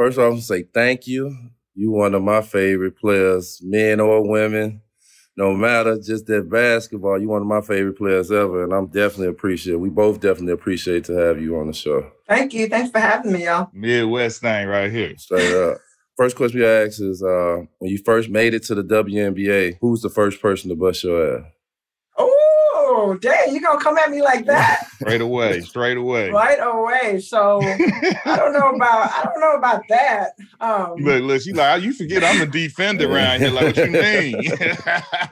First off, I want to say thank you. You one of my favorite players, men or women. No matter just that basketball, you one of my favorite players ever, and I'm definitely appreciate. We both definitely appreciate to have you on the show. Thank you. Thanks for having me, y'all. Midwest thing right here. Straight up. First question we ask is uh, when you first made it to the WNBA, who's the first person to bust your ass? Oh, dang, you gonna come at me like that? straight away, straight away. Right away. So I don't know about I don't know about that. Um, look, look, she like you forget I'm a defender around here. Like what you mean?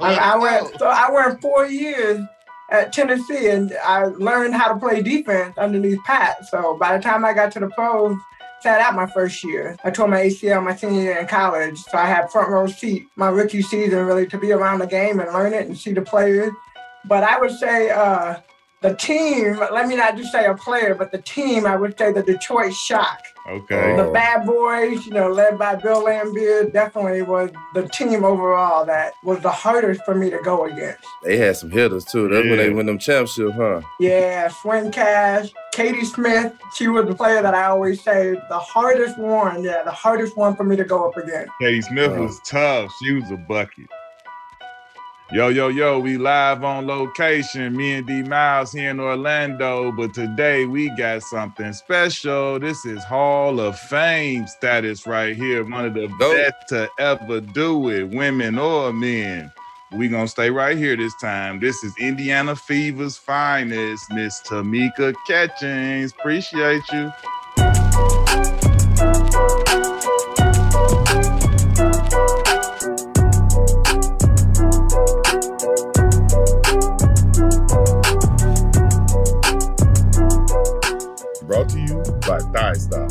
I, I went so I went four years at Tennessee and I learned how to play defense underneath Pat. So by the time I got to the pros, sat out my first year. I tore my ACL my senior year in college, so I had front row seat my rookie season really to be around the game and learn it and see the players. But I would say uh, the team, let me not just say a player, but the team, I would say the Detroit Shock. Okay. The bad boys, you know, led by Bill Laimbeer, definitely was the team overall that was the hardest for me to go against. They had some hitters too. That's yeah. when they win them championships, huh? Yeah, Swin Cash, Katie Smith. She was the player that I always say the hardest one. Yeah, the hardest one for me to go up against. Katie Smith was tough. She was a bucket. Yo, yo, yo, we live on location. Me and D Miles here in Orlando, but today we got something special. This is Hall of Fame status right here. One of the Go. best to ever do it, women or men. We gonna stay right here this time. This is Indiana Fever's finest, Miss Tamika Catchings. Appreciate you. By Thigh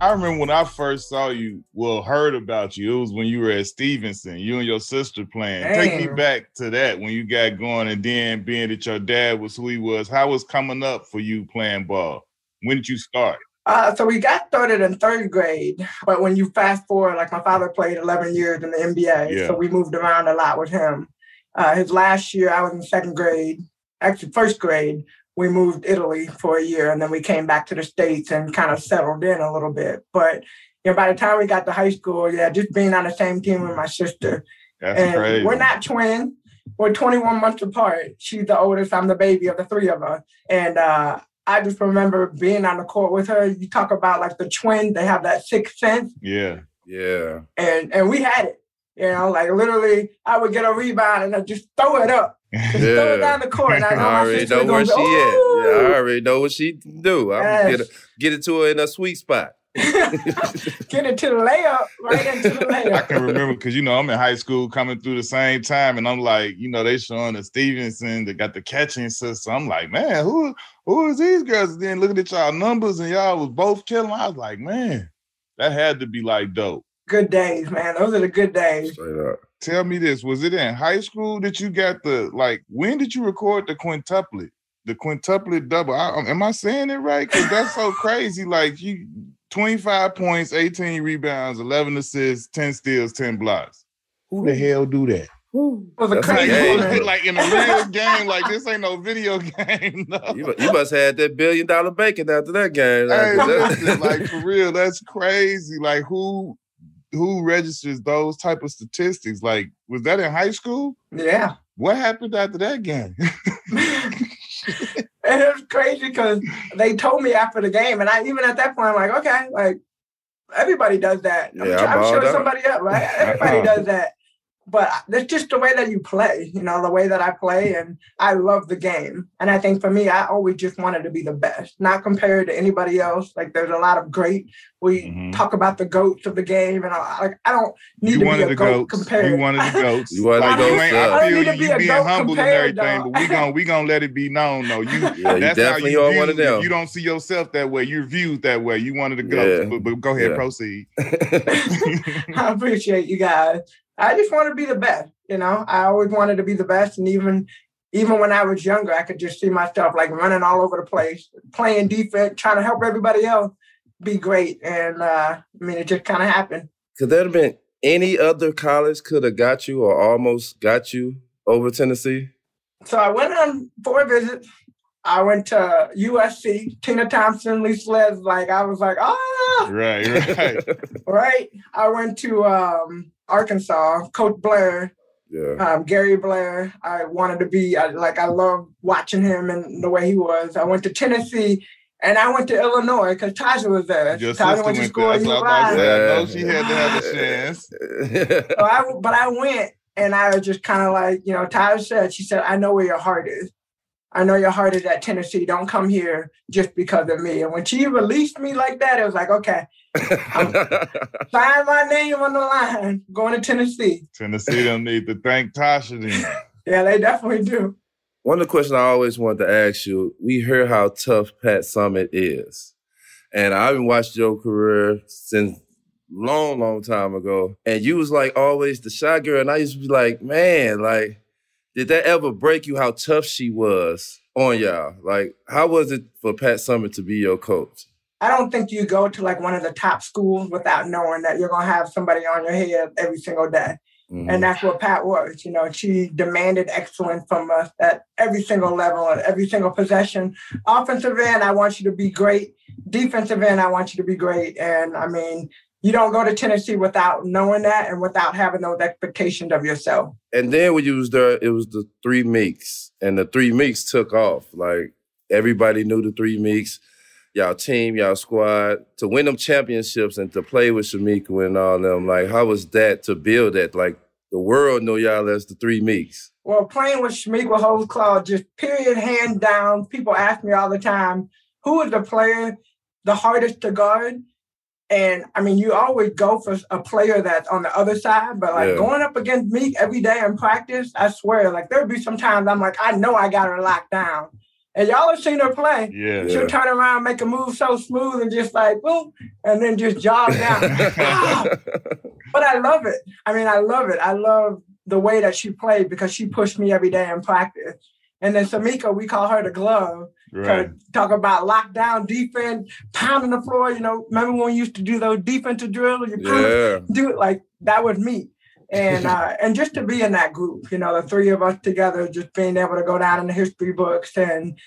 I remember when I first saw you, well, heard about you, it was when you were at Stevenson, you and your sister playing. Damn. Take me back to that when you got going and then being that your dad was who he was. How was coming up for you playing ball? When did you start? Uh, so we got started in third grade, but when you fast forward, like my father played 11 years in the NBA, yeah. so we moved around a lot with him. Uh, his last year, I was in second grade, actually first grade. We moved Italy for a year, and then we came back to the states and kind of settled in a little bit. But you know, by the time we got to high school, yeah, just being on the same team with my sister. That's and crazy. We're not twins. We're 21 months apart. She's the oldest. I'm the baby of the three of us. And uh, I just remember being on the court with her. You talk about like the twins, they have that sixth sense. Yeah. Yeah. And and we had it. You know, like literally I would get a rebound and I just throw it up. Just yeah. throw it down the court. I, I already know where she at. Yeah, I already know what she do. I'm yes. get, a, get it to her in a sweet spot. Get into the layup, right into the layup. I can remember because you know I'm in high school coming through the same time, and I'm like, you know, they showing the Stevenson that got the catching system. I'm like, man, who who is these girls? And then looking at y'all numbers, and y'all was both killing. I was like, man, that had to be like dope. Good days, man. Those are the good days. Straight up. Tell me this: Was it in high school that you got the like? When did you record the quintuplet? The quintuplet double. I, am I saying it right? Because that's so crazy. Like you 25 points, 18 rebounds, 11 assists, 10 steals, 10 blocks. Who the hell do that? Was a crazy like, like in a real game, like this ain't no video game. No. You, you, must have had that billion dollar bacon after that game. Hey, like for real, that's crazy. Like who who registers those type of statistics? Like, was that in high school? Yeah. What happened after that game? And it was crazy because they told me after the game, and I even at that point, I'm like, okay, like everybody does that. Yeah, I'm, I'm sure somebody else, right? Everybody does that but that's just the way that you play, you know, the way that I play. And I love the game. And I think for me, I always just wanted to be the best, not compared to anybody else. Like there's a lot of great, we mm-hmm. talk about the goats of the game. And I, like, I don't need you to be a goat goats. compared. You wanted the goats. you wanted the goats. I, feel you, you being humble and everything, but we're gonna, we gonna let it be known though. You, yeah, that's you definitely how you are one of them. You don't see yourself that way. You're viewed that way. You wanted the goats, yeah. but, but, go ahead, yeah. proceed. I appreciate you guys. I just want to be the best. You know, I always wanted to be the best, and even even when I was younger, I could just see myself like running all over the place, playing defense, trying to help everybody else be great. And uh, I mean, it just kind of happened. Could there have been any other college could have got you or almost got you over Tennessee? So I went on four visits. I went to USC, Tina Thompson, Lisa Les, like I was like, ah, Right, right. right. I went to um, Arkansas, Coach Blair, Yeah. um, Gary Blair. I wanted to be I, like I love watching him and the way he was. I went to Tennessee and I went to Illinois because Tasha was there. Your Tasha sister went to went school there. That's what I was about to ULI. say. I know she had to have a chance. So I, but I went and I was just kind of like, you know, Tyler said, she said, I know where your heart is. I know your heart is at Tennessee. Don't come here just because of me. And when she released me like that, it was like, okay, sign my name on the line, going to Tennessee. Tennessee don't need to thank Tasha then. Yeah, they definitely do. One of the questions I always wanted to ask you, we hear how tough Pat Summitt is. And I've been watching your career since long, long time ago. And you was like always the shy girl. And I used to be like, man, like, did that ever break you how tough she was on y'all? Like, how was it for Pat Summitt to be your coach? I don't think you go to like one of the top schools without knowing that you're going to have somebody on your head every single day. Mhm. And that's what Pat was. You know, she demanded excellence from us at every single level and every single possession. Offensive end, I want you to be great. Defensive end, I want you to be great. And I mean, you don't go to Tennessee without knowing that and without having those expectations of yourself. And then when you was there, it was the three meeks, and the three meeks took off. Like everybody knew the three meeks. Y'all team, y'all squad to win them championships and to play with Shamika and all them. Like, how was that to build that? Like the world know y'all as the three meeks. Well, playing with Chamique Holdsclaw, just period, hand down. People ask me all the time, who is the player the hardest to guard? And I mean, you always go for a player that's on the other side, but like Yeah. going up against me every day in practice, I swear, like there'd be some times I'm like, I know I got her locked down. And y'all have seen her play. Yeah. Yeah. She'll turn around, make a move so smooth and just like boom, and then just jog down. Ah! but I love it. I mean, I love it. I love the way that she played because she pushed me every day in practice. And then Semeka, we call her the glove. Right. Talk about lockdown defense, pounding the floor. You know, remember when we used to do those defensive drills? You yeah. do it like that was me. And uh, and just to be in that group, you know, the three of us together, just being able to go down in the history books. And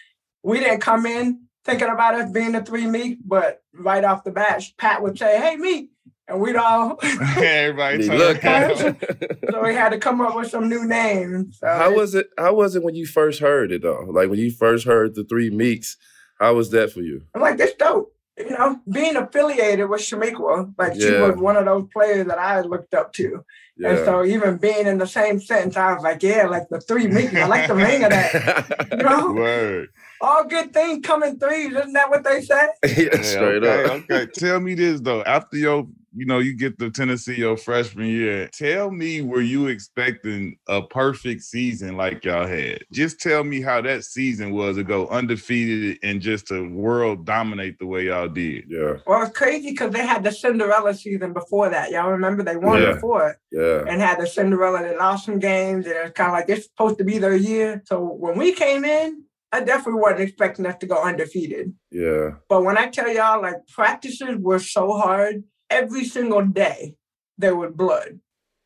we didn't come in thinking about us being the three meek, but right off the bat, Pat would say, "Hey, meek," and we'd all. Everybody Be turn looking. around. so we had to come up with some new names. So how it- was it? How was it when you first heard it though? Like when you first heard the three meeks, how was that for you? I'm like, this dope. You know, being affiliated with Chamique, like she was one of those players that I looked up to. And so even being in the same sentence, I was like, yeah, like the three meeks. I like the ring of that. You know, Word. all good things come in threes. Isn't that what they say? yeah, Yeah, straight okay, up. Okay. Tell me this though. After your, you know, you get to Tennessee your freshman year. Tell me, were you expecting a perfect season like y'all had? Just tell me how that season was to go undefeated and just to world dominate the way y'all did. Yeah, Well, it's crazy because they had the Cinderella season before that. Y'all remember they won Yeah. before it yeah. and had the Cinderella. They lost some games and it's kind of like it's supposed to be their year. So when we came in, I definitely wasn't expecting us to go undefeated. Yeah. But when I tell y'all, like practices were so hard every single day, there was blood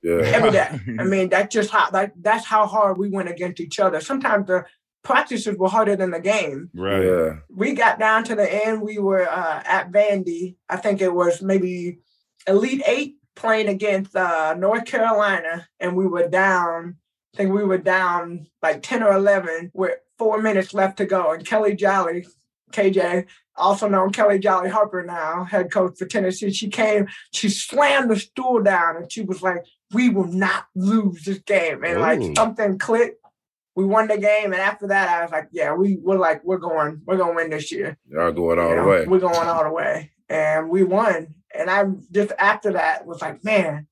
Yeah. every day. I mean, that's just how that that's how hard we went against each other. Sometimes the practices were harder than the game. right. Yeah. We got down to the end. We were uh, at Vandy. I think it was maybe Elite Eight playing against uh, North Carolina, and we were down. I think we were down like ten or eleven with four minutes left to go. And Kellie Jolly, KJ, also known Kellie Jolly Harper now, head coach for Tennessee, she came. She slammed the stool down, and she was like, "We will not lose this game." And Ooh. like something clicked. We won the game, and after that, I was like, "Yeah, we we're like we're going, we're gonna win this year." Y'all going all You the way. We're going all the way. And we won. And I just after that was like, man,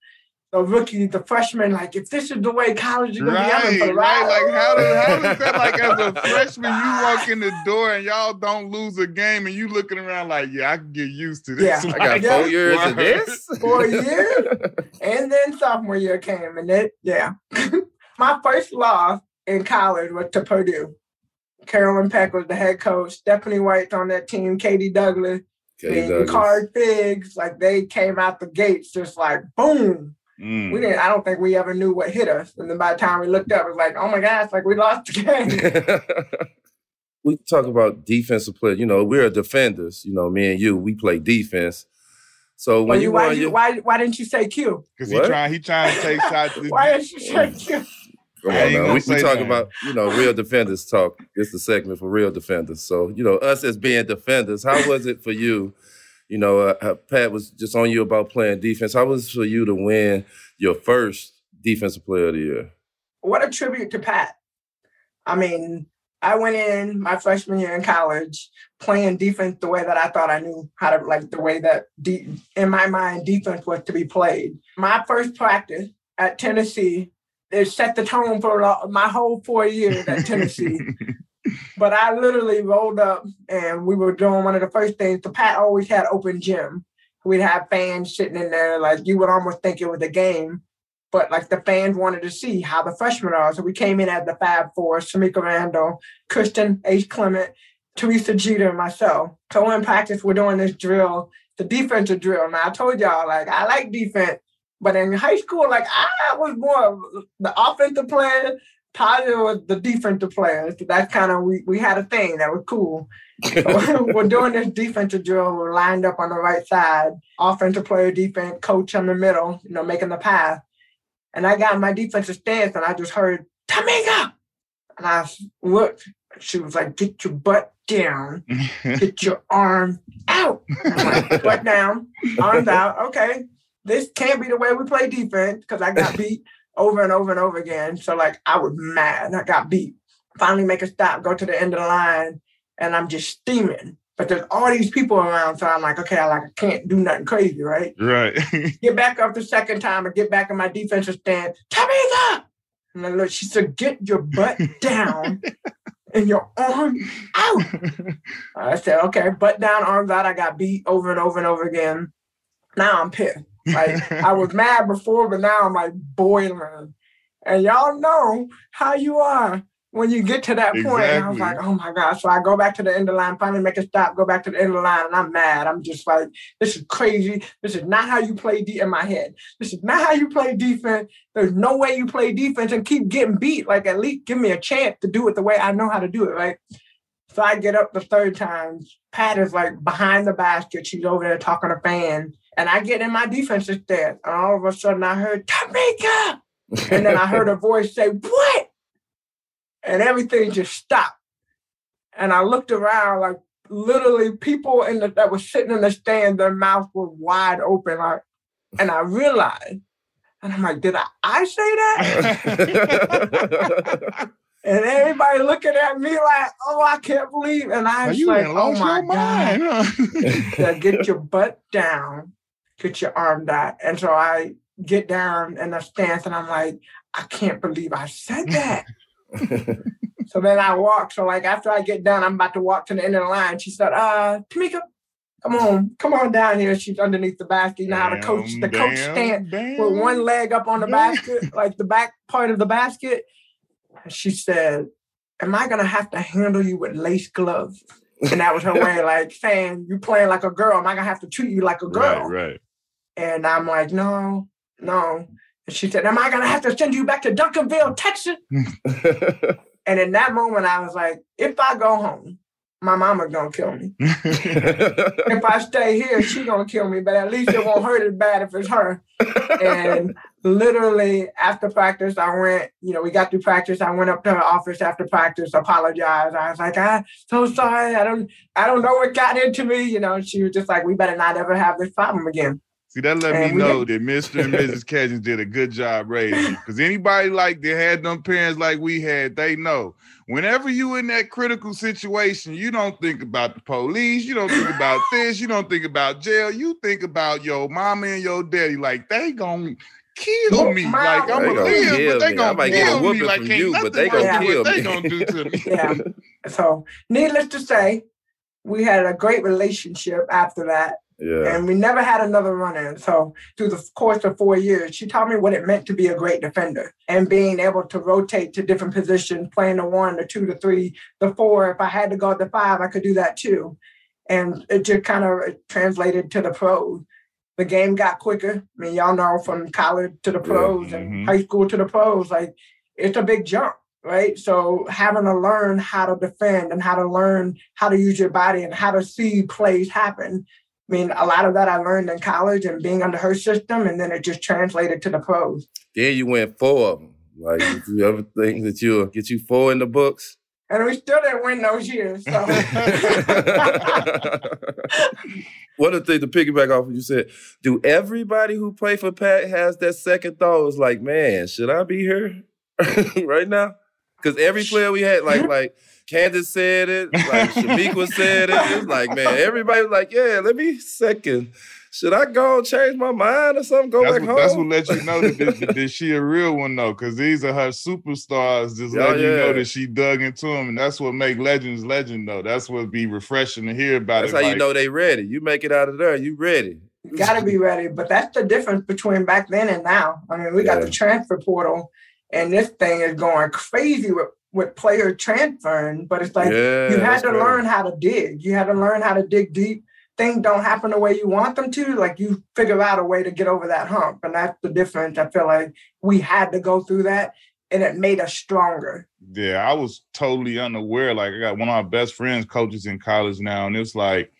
the rookie, the freshman, like if this is the way college is gonna be, I'm in for Right, the right. ride. Like how does how is that like as a freshman, you walk in the door and y'all don't lose a game and you looking around like, yeah, I can get used to this. Yeah. I got Yeah. four years of this. Four years. And then sophomore year came, and it, yeah. My first loss in college was to Purdue. Carolyn Peck was the head coach. Stephanie White's on that team. Katie Douglas, Okay, and Douglas. Ukari Figgs. Like they came out the gates just like boom. Mm. We didn't. I don't think we ever knew what hit us. And then by the time we looked up, it was like, oh my gosh, like we lost the game. we talk about defensive players. You know, we're defenders. You know, me and you, we play defense. So when well, you, you, why, you why why didn't you say Q? Because he trying he trying to take shots. why didn't you say Q? Come on now. We, we talk about, you know, real defenders talk. It's the segment for real defenders. So, you know, us as being defenders, how was it for you? You know, uh, uh, Pat was just on you about playing defense. How was it for you to win your first defensive player of the year? What a tribute to Pat. I mean, I went in my freshman year in college playing defense the way that I thought I knew how to, like the way that, de- in my mind, defense was to be played. My first practice at Tennessee it set the tone for my whole four years at Tennessee. But I literally rolled up and we were doing one of the first things. The Pat always had open gym. We'd have fans sitting in there, like you would almost think it was a game. But like the fans wanted to see how the freshmen are. So we came in as the Fab Four, Semeka Randall, Kristen Ace Clement, Teresa Geter, and myself. So in practice, we're doing this drill, the defensive drill. Now I told y'all, like, I like defense, but in high school, like I was more the offensive player. Tyler was the defensive player. So that's kind of we we had a thing that was cool. We're doing this defensive drill. We're lined up on the right side. Offensive player, defense coach in the middle. You know, making the pass. And I got my defensive stance, and I just heard Tamika, and I looked. She was like, "Get your butt down. Get your arm out. Like, butt down, arms out. Okay." this can't be the way we play defense because I got beat over and over and over again. So like I was mad. I got beat. Finally make a stop, go to the end of the line, and I'm just steaming. But there's all these people around, so I'm like, okay, I like I can't do nothing crazy, right? Right. get back up the second time and get back in my defensive stand. Tabitha! And then look, she said, get your butt down and your arm out. I said, okay, butt down, arms out. I got beat over and over and over again. Now I'm pissed. Like I was mad before, but now I'm like boiling. And y'all know how you are when you get to that exactly. point. And I was like, oh my gosh. So I go back to the end of the line, finally make a stop, go back to the end of the line, and I'm mad. I'm just like, this is crazy. This is not how you play D in my head. This is not how you play defense. There's no way you play defense and keep getting beat. Like at least give me a chance to do it the way I know how to do it, right? So I get up the third time. Pat is like behind the basket. She's over there talking to fans. And I get in my defensive stance. And all of a sudden I heard, Tamika! and then I heard a voice say, What? And everything just stopped. And I looked around like literally people in the, that were sitting in the stand, their mouths were wide open. Like, and I realized, and I'm like, did I, I say that? and everybody looking at me like, oh, I can't believe. And I was like, oh my God. Get your butt down get your arm down. And so I get down in a stance and I'm like, I can't believe I said that. so then I walk. So like after I get done, I'm about to walk to the end of the line. She said, uh, Tamika, come on, come on down here. She's underneath the basket. You know how the coach, the coach stand with one leg up on the basket, like the back part of the basket. She said, Am I gonna have to handle you with lace gloves? And that was her way, like saying, You playing like a girl, am I gonna have to treat you like a girl? Right, right. And I'm like, no, no. And she said, Am I gonna have to send you back to Duncanville, Texas? and in that moment, I was like, if I go home, my mama gonna kill me. if I stay here, she gonna kill me, but at least it won't hurt as bad if it's her. and literally after practice, I went, you know, we got through practice. I went up to her office after practice, apologized. I was like, I'm so sorry. I don't I don't know what got into me. You know, she was just like, we better not ever have this problem again. See, that let and me know that Mr. and Mrs. Catchings did a good job raising. Because anybody like that had them parents like we had, they know. Whenever you in that critical situation, you don't think about the police, you don't think about this, you don't think about jail, you think about your mama and your daddy. Like they gonna kill me. Like I'm gonna live, but they gonna kill me. Like can't you, but they gonna kill me. They gonna do to me. Yeah. So, needless to say, we had a great relationship after that. Yeah. And we never had another run in. So through the course of four years, she taught me what it meant to be a great defender and being able to rotate to different positions, playing the one, the two, the three, the four. If I had to go the five, I could do that too. And it just kind of translated to the pros. The game got quicker. I mean, y'all know from college to the pros yeah. and mm-hmm. high school to the pros, like it's a big jump, right? So having to learn how to defend and how to learn how to use your body and how to see plays happen. I mean, a lot of that I learned in college and being under her system, and then it just translated to the pros. Then you went four of them. Like, did you ever think that you'll get you four in the books? And we still didn't win those years. So. One of the things to piggyback off what you said, do everybody who play for Pat has that second thought? It's like, man, should I be here right now? Because every player we had, like, like Candace said it, like Chamique said it. It's like, man, everybody was like, yeah, let me second should I go change my mind or something? Go that's back what, home. That's what let you know that, that, that she a real one though, because these are her superstars. Just oh, letting yeah. you know that she dug into them, and that's what make legends legend though. That's what be refreshing to hear about. It. That's it. how like, you know they ready. You make it out of there, you ready. Got to be ready, but that's the difference between back then and now. I mean, we yeah. got the transfer portal, and this thing is going crazy with with player transferring, but it's like yeah, you had to learn how to dig. You had to learn how to dig deep things don't happen the way you want them to, like you figure out a way to get over that hump. And that's the difference. I feel like we had to go through that and it made us stronger. Yeah, I was totally unaware. Like I got one of my best friends coaches in college now, and it's like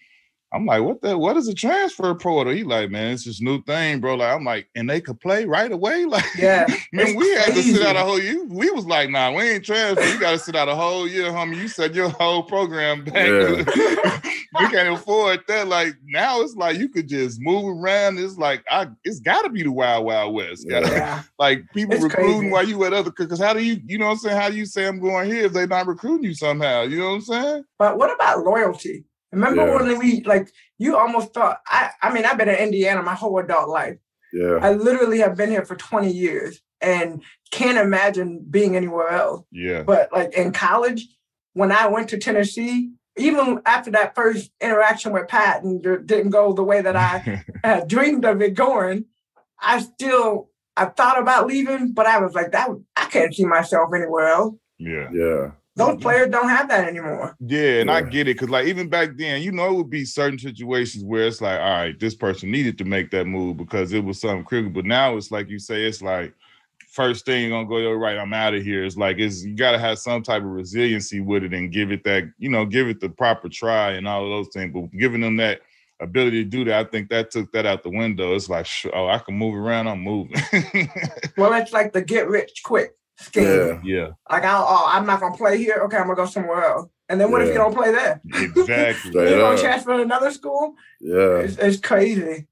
I'm like, what the what is a transfer portal? He like, man, it's this new thing, bro. Like, I'm like, and they could play right away. Like, yeah, man, we had to sit out a whole year. We was like, nah, we ain't transfer. You got to sit out a whole year, homie. You said your whole program back. Yeah. we can't afford that. Like now, it's like you could just move around. It's like I, it's got to be the wild, wild west. Yeah. like people it's recruiting crazy. while you at other. Because how do you, you know, what I'm saying? How do you say I'm going here if they not recruiting you somehow? You know what I'm saying? But what about loyalty? Remember yeah. when we like you almost thought I I mean I've been in Indiana my whole adult life. Yeah. I literally have been here for 20 years and can't imagine being anywhere else. Yeah. But like in college, when I went to Tennessee, even after that first interaction with Pat and didn't go the way that I had dreamed of it going, I still I thought about leaving, but I was like, that I can't see myself anywhere else. Yeah. Yeah. Those players don't have that anymore. Yeah, and yeah. I get it because like even back then, you know, it would be certain situations where it's like, all right, this person needed to make that move because it was something critical. But now it's like you say, it's like first thing you're gonna go your right, I'm out of here. It's like it's you gotta have some type of resiliency with it and give it that, you know, give it the proper try and all of those things. But giving them that ability to do that, I think that took that out the window. It's like, oh, I can move around, I'm moving. well, it's like the get rich quick scheme. Yeah. yeah. Like, I'll, oh, I'm not gonna play here. Okay, I'm gonna go somewhere else. And then what yeah. if you don't play there? Exactly. you gonna transfer to another school? Yeah. It's, it's crazy.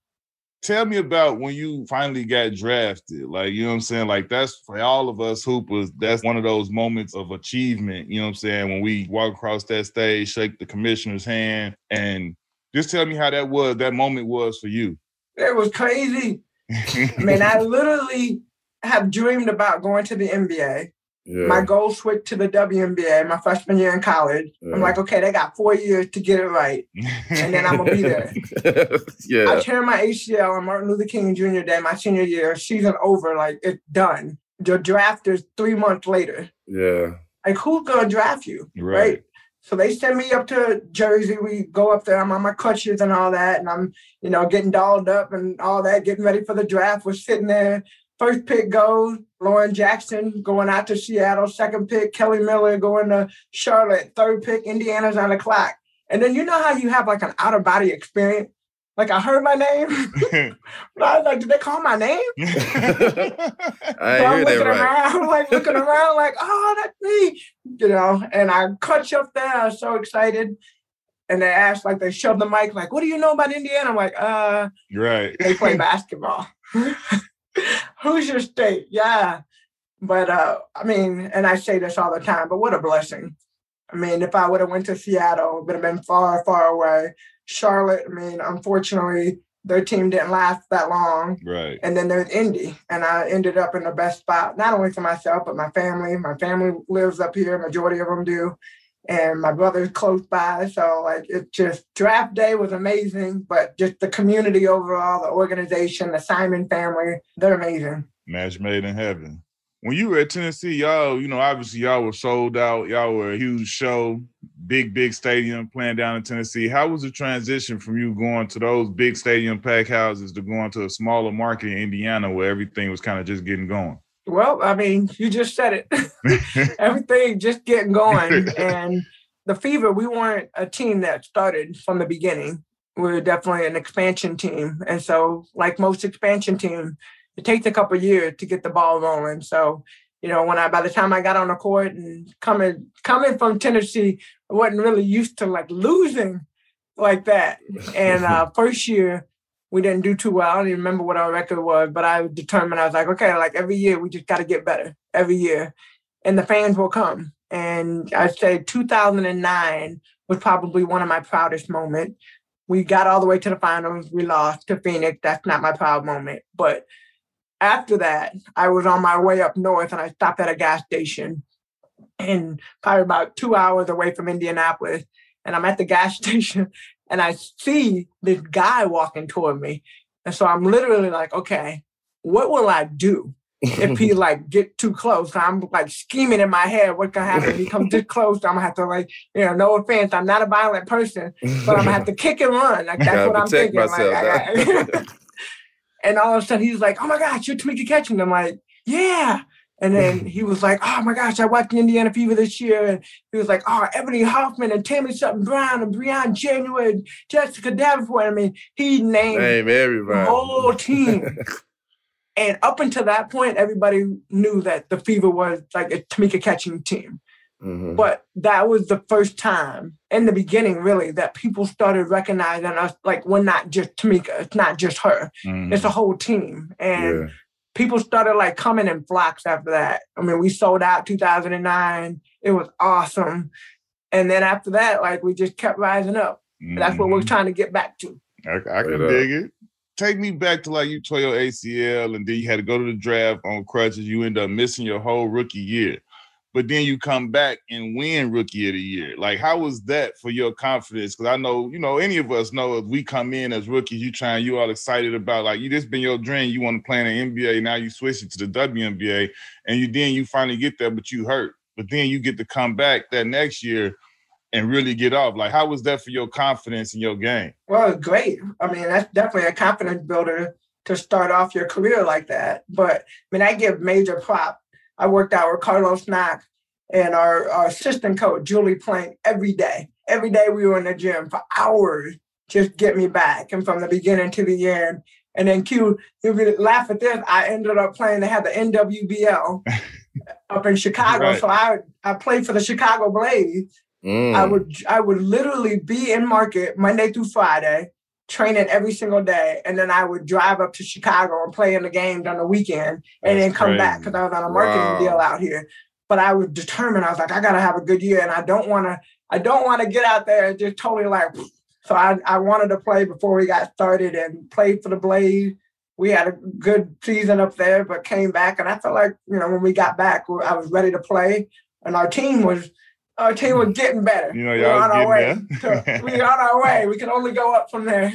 Tell me about when you finally got drafted. Like, you know what I'm saying? Like, that's for all of us hoopers, that's one of those moments of achievement. You know what I'm saying? When we walk across that stage, shake the commissioner's hand, and just tell me how that was, that moment was for you. It was crazy. I mean, I literally have dreamed about going to the NBA. Yeah. My goal switched to the WNBA my freshman year in college. Yeah. I'm like, okay, they got four years to get it right, and then I'm gonna be there. yeah. I turned my ACL on Martin Luther King Jr. Day, my senior year. Season over, like it's done. The draft is three months later. Yeah. Like who's gonna draft you, right? right? So they send me up to Jersey. We go up there. I'm on my crutches and all that, and I'm, you know, getting dolled up and all that, getting ready for the draft. We're sitting there First pick goes Lauren Jackson going out to Seattle. Second pick Kelly Miller going to Charlotte. Third pick Indiana's on the clock. And then you know how you have like an out of body experience. Like I heard my name, but I was like, "Did they call my name?" I so I'm looking right. around, like looking around, like, "Oh, that's me," you know. And I cut you up there. I was so excited. And they asked, like, they shoved the mic, like, "What do you know about Indiana?" I'm like, "Uh, right." They play basketball. Hoosier State, yeah. But uh, I mean, and I say this all the time, but what a blessing. I mean, if I would have went to Seattle, it would have been far, far away. Charlotte, I mean, unfortunately, their team didn't last that long. Right. And then there's Indy, and I ended up in the best spot, not only for myself, but my family. My family lives up here, majority of them do and my brother's close by. So like it just draft day was amazing, but just the community overall, the organization, the Simon family, they're amazing. Match made in heaven. When you were at Tennessee, y'all, you know, obviously y'all were sold out. Y'all were a huge show. big, big stadium playing down in Tennessee. How was the transition from you going to those big stadium pack houses to going to a smaller market in Indiana where everything was kind of just getting going? Well, I mean, you just said it. everything just getting going. and the Fever, we weren't a team that started from the beginning. We were definitely an expansion team. And so, like most expansion teams, it takes a couple years to get the ball rolling. So you know, when I by the time I got on the court and coming coming from Tennessee, I wasn't really used to like losing like that. And uh, first year we didn't do too well. I don't even remember what our record was, but I determined I was like, okay, like every year we just got to get better every year, and the fans will come. And I'd say 2009 was probably one of my proudest moments. We got all the way to the finals. We lost to Phoenix. That's not my proud moment, but after that, I was on my way up north and I stopped at a gas station and probably about two hours away from Indianapolis. And I'm at the gas station and I see this guy walking toward me. And so I'm literally like, okay, what will I do if he like get too close? I'm like scheming in my head, what can happen? If he comes too close, I'm gonna have to like, you know, no offense, I'm not a violent person, but I'm gonna have to kick and run. Like that's what I'm thinking. Myself, like, And all of a sudden he's like, oh my gosh, you're Tamika Catchings. I'm like, yeah. And then he was like, oh my gosh, I watched Indiana Fever this year. And he was like, oh, Ebony Hoffman and Tammy Sutton Brown and Briann January, Jessica Davenport. I mean, he named Name everybody. the whole team. and up until that point, everybody knew that the Fever was like a Tamika Catching team. Mm-hmm. But that was the first time in the beginning, really, that people started recognizing us like we're not just Tamika, it's not just her, mm-hmm. it's a whole team. And yeah. People started like coming in flocks after that. I mean, we sold out 2009, it was awesome. And then after that, like we just kept rising up. Mm-hmm. That's what we're mm-hmm. trying to get back to. I, I can dig it. Take me back to like you tore your ACL and then you had to go to the draft on crutches. You end up missing your whole rookie year but then you come back and win rookie of the year. Like, how was that for your confidence? Because I know, you know, any of us know if we come in as rookies, you trying, you all excited about like you just been your dream. You want to play in the NBA. Now you switch it to the WNBA, and you then you finally get there, but you hurt. But then you get to come back that next year and really get off. Like, how was that for your confidence in your game? Well, great. I mean, that's definitely a confidence builder to start off your career like that. But I mean, I give major prop I worked out with Carlos Knox and our, our assistant coach, Julie Plank, every day. Every day we were in the gym for hours, just get me back. And from the beginning to the end. And then Q, you laugh at this, I ended up playing, they had the NWBL up in Chicago. Right. So I I played for the Chicago Blaze. Mm. I would I would literally be in market Monday through Friday training every single day, and then I would drive up to Chicago and play in the games on the weekend, and That's then come crazy. back because I was on a marketing wow. deal out here. But I was determined. I was like, I gotta have a good year, and I don't want to. I don't want to get out there and just totally like. So I, I wanted to play before we got started and played for the Blaze. We had a good season up there, but came back, and I felt like you know when we got back, I was ready to play, and our team was our team was getting better. You know, y'all on our way. we on our way. We can only go up from there.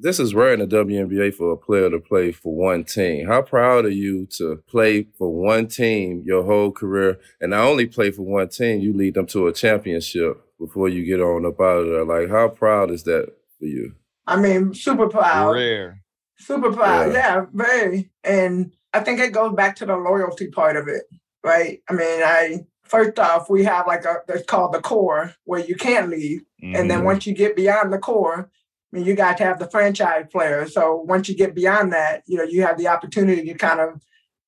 This is rare in the WNBA for a player to play for one team. How proud are you to play for one team your whole career, and not only play for one team, you lead them to a championship before you get on up out of there? Like, how proud is that for you? I mean, super proud. Rare. Super proud. Yeah, yeah very. And I think it goes back to the loyalty part of it, right? I mean, I first off, we have like a it's called the core where you can't leave. Mm-hmm. And then mm-hmm. once you get beyond the core, I mean, you got to have the franchise player. So once you get beyond that, you know, you have the opportunity to kind of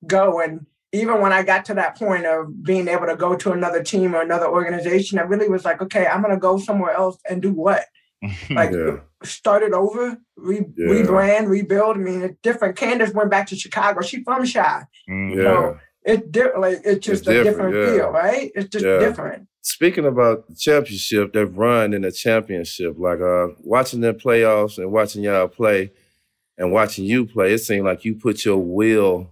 go. And even when I got to that point of being able to go to another team or another organization, I really was like, okay, I'm going to go somewhere else and do what? like yeah. start it over, re- yeah. rebrand, rebuild. I mean, it's different. Candace went back to Chicago. She from Chi. Mm, yeah. So it's different. Like it's just it's a different, different yeah. feel, right? It's just yeah. different. Speaking about the championship, that run in the championship, like uh, watching the playoffs and watching y'all play, and watching you play, it seemed like you put your will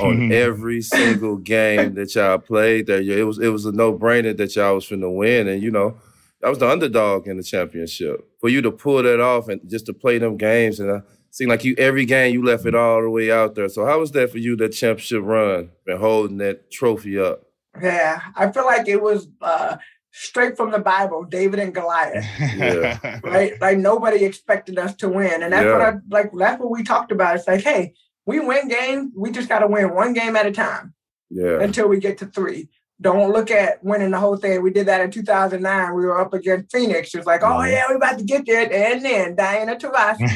on every single game that y'all played. That it was it was a no brainer that y'all was finna win, and you know. I was the underdog in the championship. For you to pull that off and just to play them games and uh, seemed like you every game you left it all the way out there. So how was that for you, that championship run and holding that trophy up? Yeah, I feel like it was uh, straight from the Bible, David and Goliath. Yeah. right? Like nobody expected us to win. And that's yeah. what I like that's what we talked about. It's like, hey, we win games, we just gotta win one game at a time. Yeah. Until we get to three. Don't look at winning the whole thing. We did that in 2009. We were up against Phoenix. It was like, oh, yeah, we're about to get there. And then Diana Taurasi,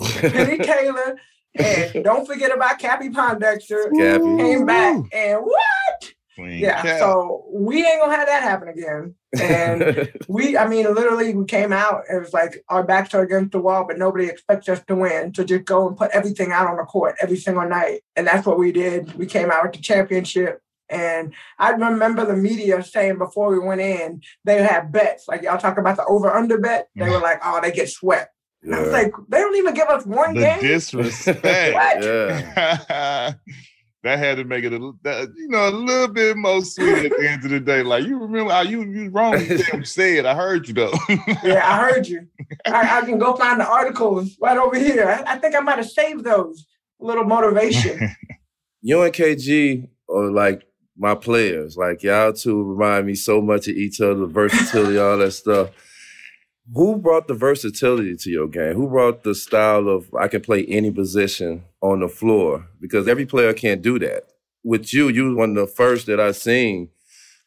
Penny Taylor, and don't forget about Cappie Pondexter. Cappie. Came back and what? Queen yeah, Cap. so we ain't gonna have that happen again. And we, I mean, literally, we came out. It was like our backs are against the wall, but nobody expects us to win. So just go and put everything out on the court every single night, and that's what we did. We came out with the championship. And I remember the media saying before we went in, they had bets. Like y'all talk about the over under bet. They were mm-hmm. like, oh, they get swept. Yeah. I was like, they don't even give us one the game. Disrespect. yeah. that had to make it a that, you know a little bit more sweet at the end of the day. Like you remember how you you wrong you said. I heard you though. yeah, I heard you. I, I, can go find the articles right over here. I, I think I might have saved those. A little motivation. you and KG are like my players. Like y'all two remind me so much of each other, the versatility, all that stuff. Who brought the versatility to your game? Who brought the style of I can play any position on the floor? Because every player can't do that. With you, you was one of the first that I seen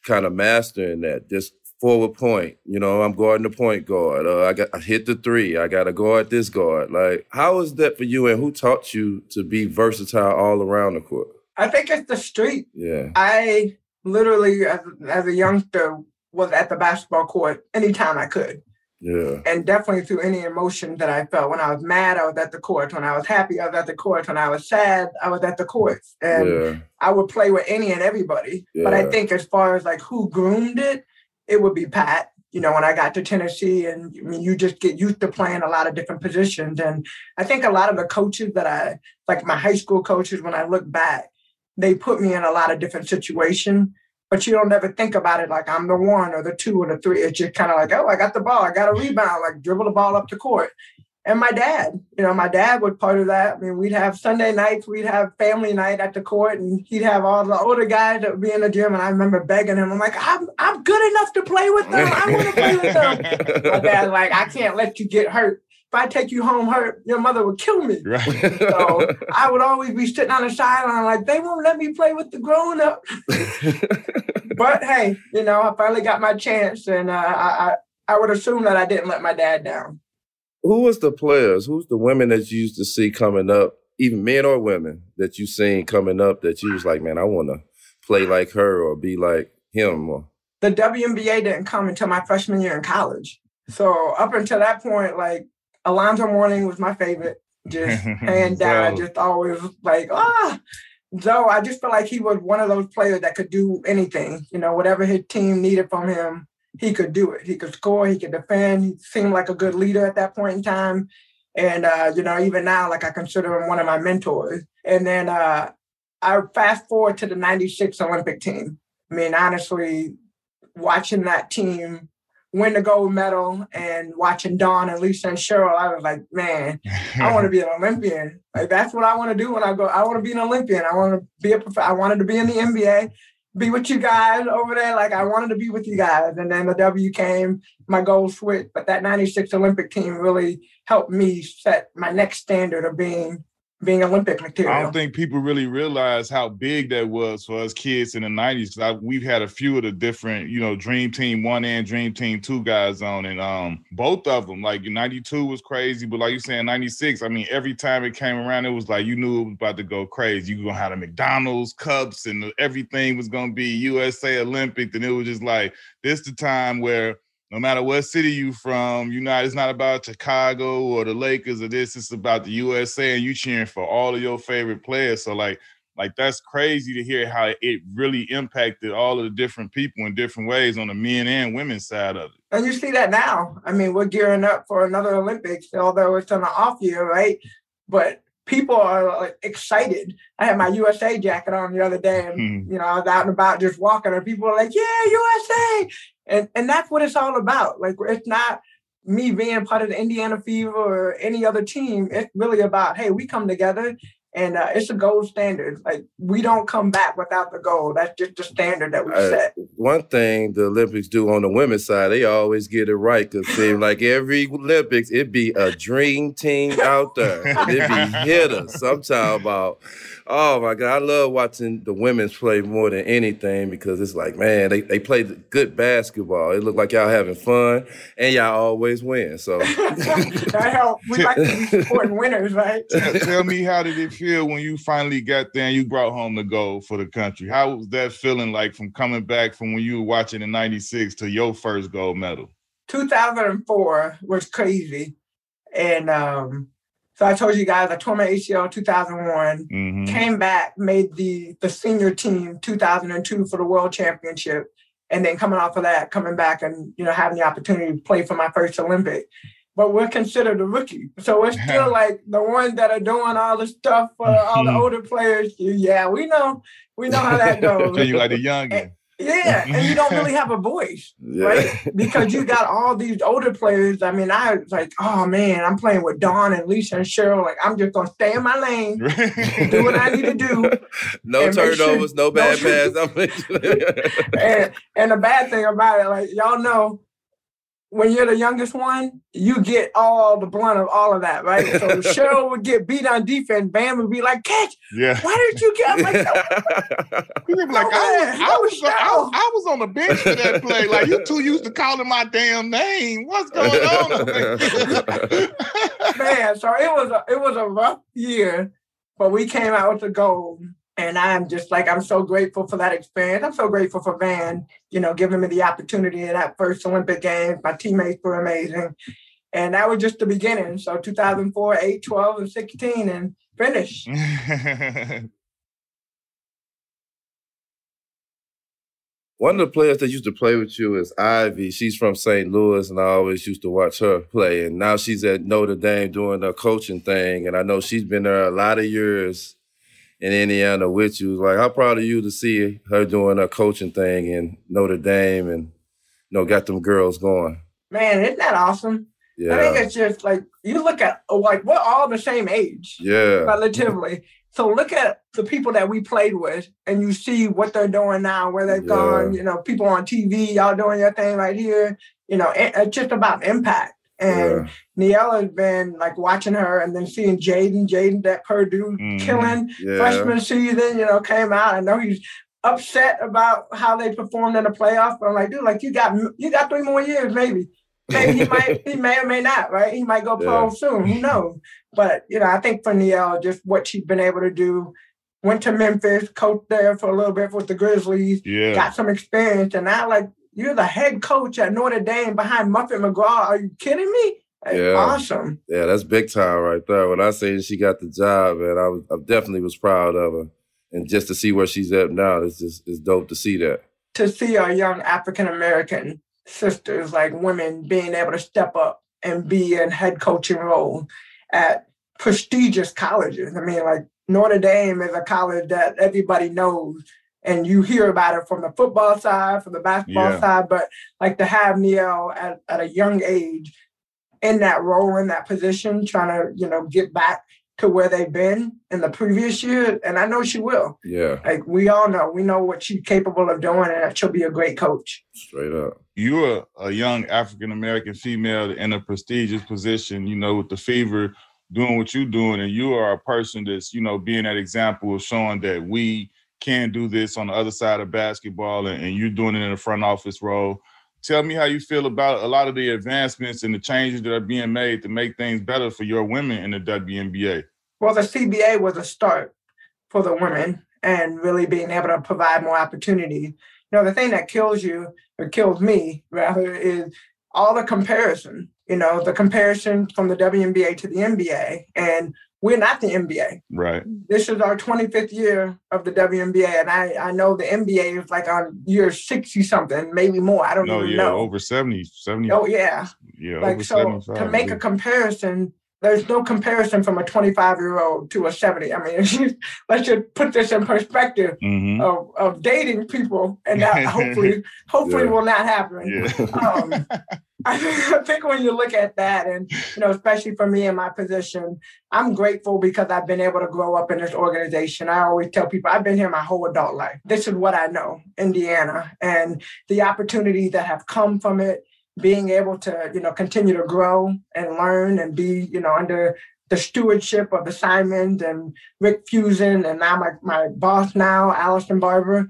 kind of mastering that. Just forward point. You know, I'm guarding the point guard. Uh, I got I hit the three. I got to guard this guard. Like, how was that for you? And who taught you to be versatile all around the court? I think it's the street. Yeah. I literally, as, as a youngster, was at the basketball court anytime I could. Yeah. And definitely through any emotion that I felt. When I was mad, I was at the court. When I was happy, I was at the court. When I was sad, I was at the court. And yeah. I would play with any and everybody. Yeah. But I think as far as like who groomed it, it would be Pat. You know, when I got to Tennessee, and I mean, you just get used to playing a lot of different positions. And I think a lot of the coaches that I, like my high school coaches, when I look back, they put me in a lot of different situations but you don't ever think about it like I'm the one or the two or the three. It's just kind of like, oh, I got the ball, I got a rebound, like dribble the ball up the court. And my dad, you know, my dad was part of that. I mean, we'd have Sunday nights, we'd have family night at the court, and he'd have all the older guys that would be in the gym. And I remember begging him, I'm like, I'm, I'm good enough to play with them. I want to play with them. my dad's like, I can't let you get hurt if I take you home hurt, your mother would kill me. Right. so I would always be sitting on the sideline like they won't let me play with the grown up. but hey, you know, I finally got my chance, and uh, I, I I would assume that I didn't let my dad down. Who was the players? Who's the women that you used to see coming up, even men or women that you seen coming up that you was like, man, I want to play like her or be like him? Or... The WNBA didn't come until my freshman year in college. So up until that point, like Alonzo Mourning was my favorite. Just hands down, so, just always like, ah. So I just felt like he was one of those players that could do anything. You know, whatever his team needed from him, he could do it. He could score, he could defend. He seemed like a good leader at that point in time. And uh, you know, even now, like I consider him one of my mentors. And then uh I fast forward to the 96 Olympic team. I mean, honestly, watching that team win the gold medal and watching Dawn and Lisa and Cheryl, I was like, man, I want to be an Olympian. Like that's what I want to do when I go. I want to be an Olympian. I want to be a. Prof- I wanted to be in the NBA, be with you guys over there. Like I wanted to be with you guys. And then the W came, my goal switched. But that '96 Olympic team really helped me set my next standard of being being Olympic material. I don't think people really realize how big that was for us kids in the 90s. Cause we've had a few of the different, you know, Dream Team 1 and Dream Team 2 guys on. And um, both of them, like 92 was crazy, but like you saying, 96, I mean, every time it came around, it was like you knew it was about to go crazy. You gonna have the McDonald's cups and everything was gonna be USA Olympic. And it was just like this the time where no matter what city you from, you know, it's not about Chicago or the Lakers or this, it's about the USA and you cheering for all of your favorite players. So like, like that's crazy to hear how it really impacted all of the different people in different ways on the men and women's side of it. And you see that now. I mean, we're gearing up for another Olympics, although it's on an off year, right? But people are excited. I had my USA jacket on the other day, and hmm. you know, I was out and about just walking, and people are like, "Yeah, USA!" And and that's what it's all about. Like, it's not me being part of the Indiana Fever or any other team. It's really about, hey, we come together and uh, it's a gold standard. Like we don't come back without the gold. That's just the standard that we uh, set. One thing the Olympics do on the women's side, they always get it right because seem like every Olympics it be a dream team out there. and it be hitters. I'm talking about Oh my God, I love watching the women's play more than anything because it's like, man, they, they play good basketball. It looked like y'all having fun and y'all always win. So that helps. We like to be supporting winners, right? Tell me how did it feel when you finally got there and you brought home the gold for the country? How was that feeling like from coming back from when you were watching in 96 to your first gold medal? 2004 was crazy. And um so I told you guys I tore my ACL 2001, mm-hmm. came back, made the the senior team 2002 for the World Championship, and then coming off of that, coming back and you know having the opportunity to play for my first Olympic. But we're considered a rookie, so we're still like the ones that are doing all the stuff for all the older players. Yeah, we know, we know how that goes. so you like the young. Yeah, and you don't really have a voice, yeah. right? Because you got all these older players. I mean, I was like, oh man, I'm playing with Dawn and Lisa and Sheryl. Like, I'm just gonna stay in my lane, do what I need to do. No turnovers, sure, no bad no pass. and, and the bad thing about it, like y'all know, when you're the youngest one, you get all the blunt of all of that, right? So Sheryl would get beat on defense, Van would be like, "Catch! Yeah. Why didn't you get?" I'm like, would be like, I, was, I, was, I, I, was on the bench for that play. Like you two used to calling my damn name. What's going on? Man, so it was a it was a rough year, but we came out with the gold. And I'm just like, I'm so grateful for that experience. I'm so grateful for Van, you know, giving me the opportunity in that first Olympic Games. My teammates were amazing. And that was just the beginning. So 2004, 8, 12, and 16, and finish. One of the players that used to play with you is Ivey. She's from St. Louis, and I always used to watch her play. And now she's at Notre Dame doing the coaching thing. And I know she's been there a lot of years in Indiana with you. Like, how proud of you to see her doing her coaching thing in Notre Dame and, you know, got them girls going. Man, isn't that awesome? Yeah. I think it's just like, you look at, like, we're all the same age. Yeah. Relatively. So look at the people that we played with and you see what they're doing now, where they've yeah. gone, you know, people on TV, y'all doing your thing right here. You know, it's just about impact. And yeah. Niele has been like watching her and then seeing Jaden, Jaden that Purdue mm-hmm. killing yeah. freshman season, you know, came out. I know he's upset about how they performed in the playoffs, but I'm like, dude, like you got you got three more years, maybe. Maybe he might he may or may not, right? He might go pro yeah. soon. Who knows? But you know, I think for Niele, just what she's been able to do, went to Memphis, coached there for a little bit with the Grizzlies, yeah. got some experience, and now like you're the head coach at Notre Dame behind Muffet McGraw. Are you kidding me? yeah. Awesome. Yeah, that's big time right there. When I say she got the job, and I, was, I definitely was proud of her. And just to see where she's at now, it's just it's dope to see that. To see our young African American sisters, like women, being able to step up and be in head coaching role at prestigious colleges. I mean, like Notre Dame is a college that everybody knows and you hear about it from the football side, from the basketball yeah. side, but like to have Niele at, at a young age in that role, in that position, trying to, you know, get back to where they've been in the previous year. And I know she will. Yeah. Like we all know, we know what she's capable of doing and that she'll be a great coach. Straight up. You're a young African American female in a prestigious position, you know, with the fever doing what you're doing. And you are a person that's, you know, being that example of showing that we can do this on the other side of basketball and, and you're doing it in a front office role. Tell me how you feel about a lot of the advancements and the changes that are being made to make things better for your women in the WNBA. Well, the CBA was a start for the women and really being able to provide more opportunity. You know, the thing that kills you, or kills me rather, is all the comparison. You know, the comparison from the WNBA to the NBA and we're not the NBA. Right. This is our 25th year of the WNBA, and I, I know the NBA is like on year 60 something, maybe more. I don't no, even yeah, know. over 70, 70. Oh, yeah. Yeah, like, so to make yeah. a comparison, there's no comparison from a 25 year old to a 70. I mean, let's just put this in perspective mm-hmm. of, of dating people, and that hopefully, hopefully yeah. will not happen. Yeah. Um, I think when you look at that, and you know, especially for me in my position, I'm grateful because I've been able to grow up in this organization. I always tell people I've been here my whole adult life. This is what I know, Indiana, and the opportunities that have come from it. Being able to, you know, continue to grow and learn and be, you know, under the stewardship of the Simons and Rick Fuson and now my, my boss now, Allison Barber.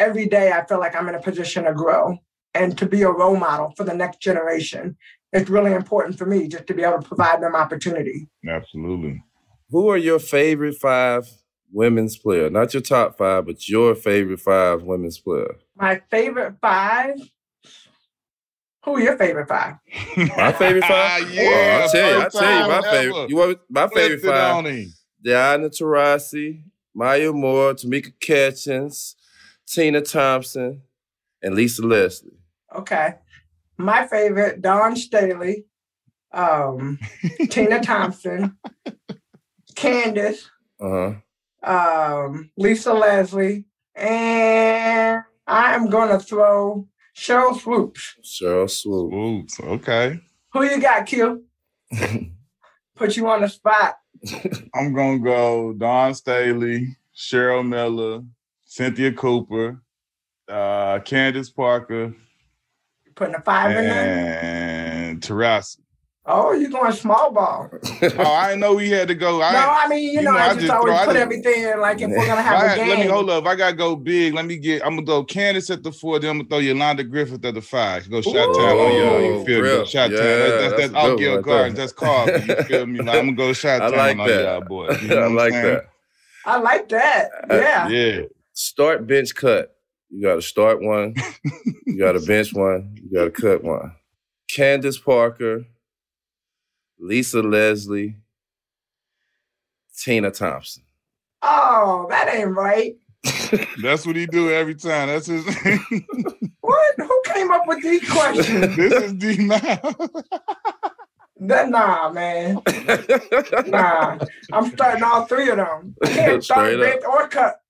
Every day I feel like I'm in a position to grow and to be a role model for the next generation. It's really important for me just to be able to provide them opportunity. Absolutely. Who are your favorite five women's player? Not your top five, but your favorite five women's player. My favorite five. Who are your favorite five? my favorite five? yeah, well, I'll tell you. I'll tell you my time favorite. You want my favorite Flip it on five? Diana Taurasi, Maya Moore, Tamika Catchings, Tina Thompson, and Lisa Leslie. Okay. My favorite, Dawn Staley, um, Tina Thompson, Candace, Uh huh. um, Lisa Leslie, and I'm gonna throw Sheryl Swoopes. Cheryl Swoop. Oops, okay. Who you got, Q? Put you on the spot. I'm gonna go Dawn Staley, Cheryl Miller, Cynthia Cooper, uh, Candace Parker, Putting a five in there. and Taurasi. Oh, you going small ball? Oh, I know we had to go. I, no, I mean, you, you know, know, I I just, just always throw- put just- everything in like if we're gonna have I a game. let me hold up. I gotta go big, let me get. I'm gonna throw Candace at the four. Then I'm gonna throw Yolanda Griffith at the five. Go shot town on y'all. You feel me? Ooh, shot yeah, town. That's, that's, that's that's a out good Gill one right Gardens. That's Carlton. You feel me? Like, I'm gonna go shot I town like on that. y'all boys. You know I like that. I like that. Uh, Yeah. Yeah. Start bench cut. You got to start one. you got to bench one. You got to cut one. Candace Parker, Lisa Leslie, Tina Thompson. Oh, that ain't right. That's what he do every time. That's his. What? Who came up with these questions? this is D now. that, nah, man. Nah. I'm starting all three of them. I can't start Straight bench or cut.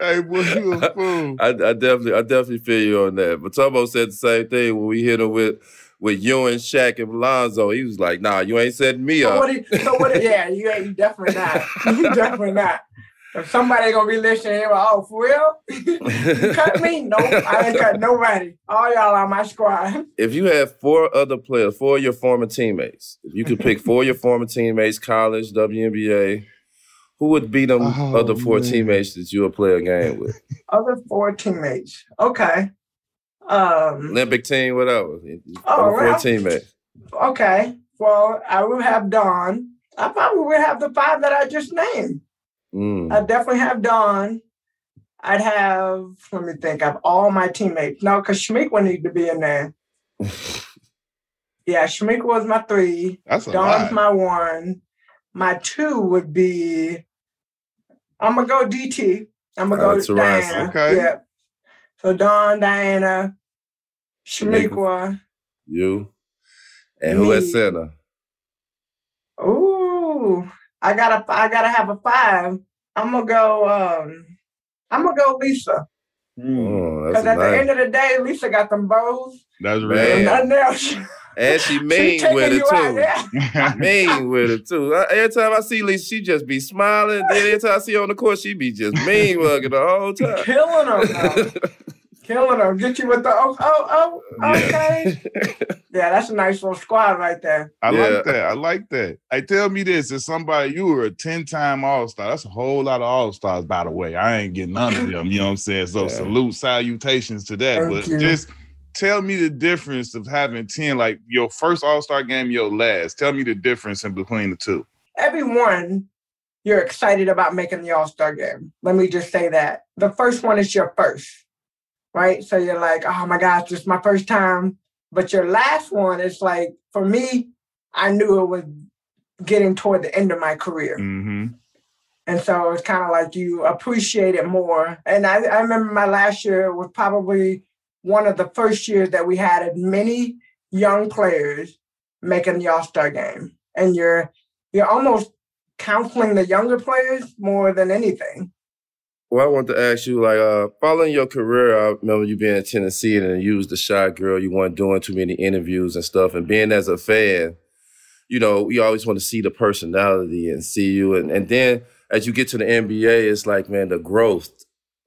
Hey, boy, you a fool. I, I definitely, I definitely feel you on that. But Tomo said the same thing when we hit him with with you and Shaq, and Lonzo. He was like, "Nah, you ain't setting me So up." what? He, so what? Yeah, you ain't. You definitely not. You definitely not. If somebody gonna be listening, they like, oh, for real? you cut me? Nope, I ain't cut nobody. All y'all on my squad. if you had four other players, four of your former teammates, if you could pick four of your former teammates, college, WNBA, who would be them Oh, other four man. teammates that you would play a game with? Other four teammates. Okay. Um. Olympic team, whatever. Oh, Other four teammates. Okay. Well, I would have Dawn. I probably would have the five that I just named. Mm. I definitely have Dawn. I'd have. Let me think. I have all my teammates. No, because Shmeek would need to be in there. Yeah, Shmeek was my three. That's lot. my one. My two would be. I'm gonna go DT. I'm gonna Uh, go Taurasi. Diana. Okay. Yep. So Dawn, Diana, Shamiqua. You. And who at Me. center? Ooh, I gotta, I gotta have a five. I'm gonna go. Um, I'm gonna go Lisa. Mm, Oh, Because that's at the end of the day, Lisa got them bows. that's Man. real. And nothing else. And she She mean taking with it too. mean with it too. I- Every time I see Lisa, she just be smiling. Then every time I see her on the court, she be just mean mugging the whole time. Killing them, though. Killing them. Get you with the oh, oh, oh, okay. Yeah, that's a nice little squad right there. I Yeah. like that. I like that. Hey, tell me this: if somebody you were a ten time All Star, that's a whole lot of All Stars, by the way. I ain't getting none of them. You know what I'm saying? So Yeah. salute, salutations to that. Thank but you. just tell me the difference of having ten, like your first All Star game, your last. Tell me the difference in between the two. Everyone, you're excited about making the All Star game. Let me just say that. The first one is your first, right? So you're like, oh my gosh, this is my first time. But your last one is like, for me, I knew it was getting toward the end of my career. Mm-hmm. And so it's kind of like you appreciate it more. And I, I remember my last year was probably one of the first years that we had as many young players making the All-Star game. And you're you're almost counseling the younger players more than anything. Well, I want to ask you, like, uh, following your career, I remember you being in Tennessee and you was the shy girl. You weren't doing too many interviews and stuff. And being as a fan, you know, we always want to see the personality and see you. And, and then as you get to the NBA, it's like, man, the growth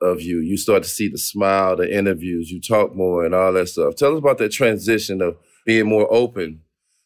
of you. You start to see the smile, the interviews, you talk more and all that stuff. Tell us about that transition of being more open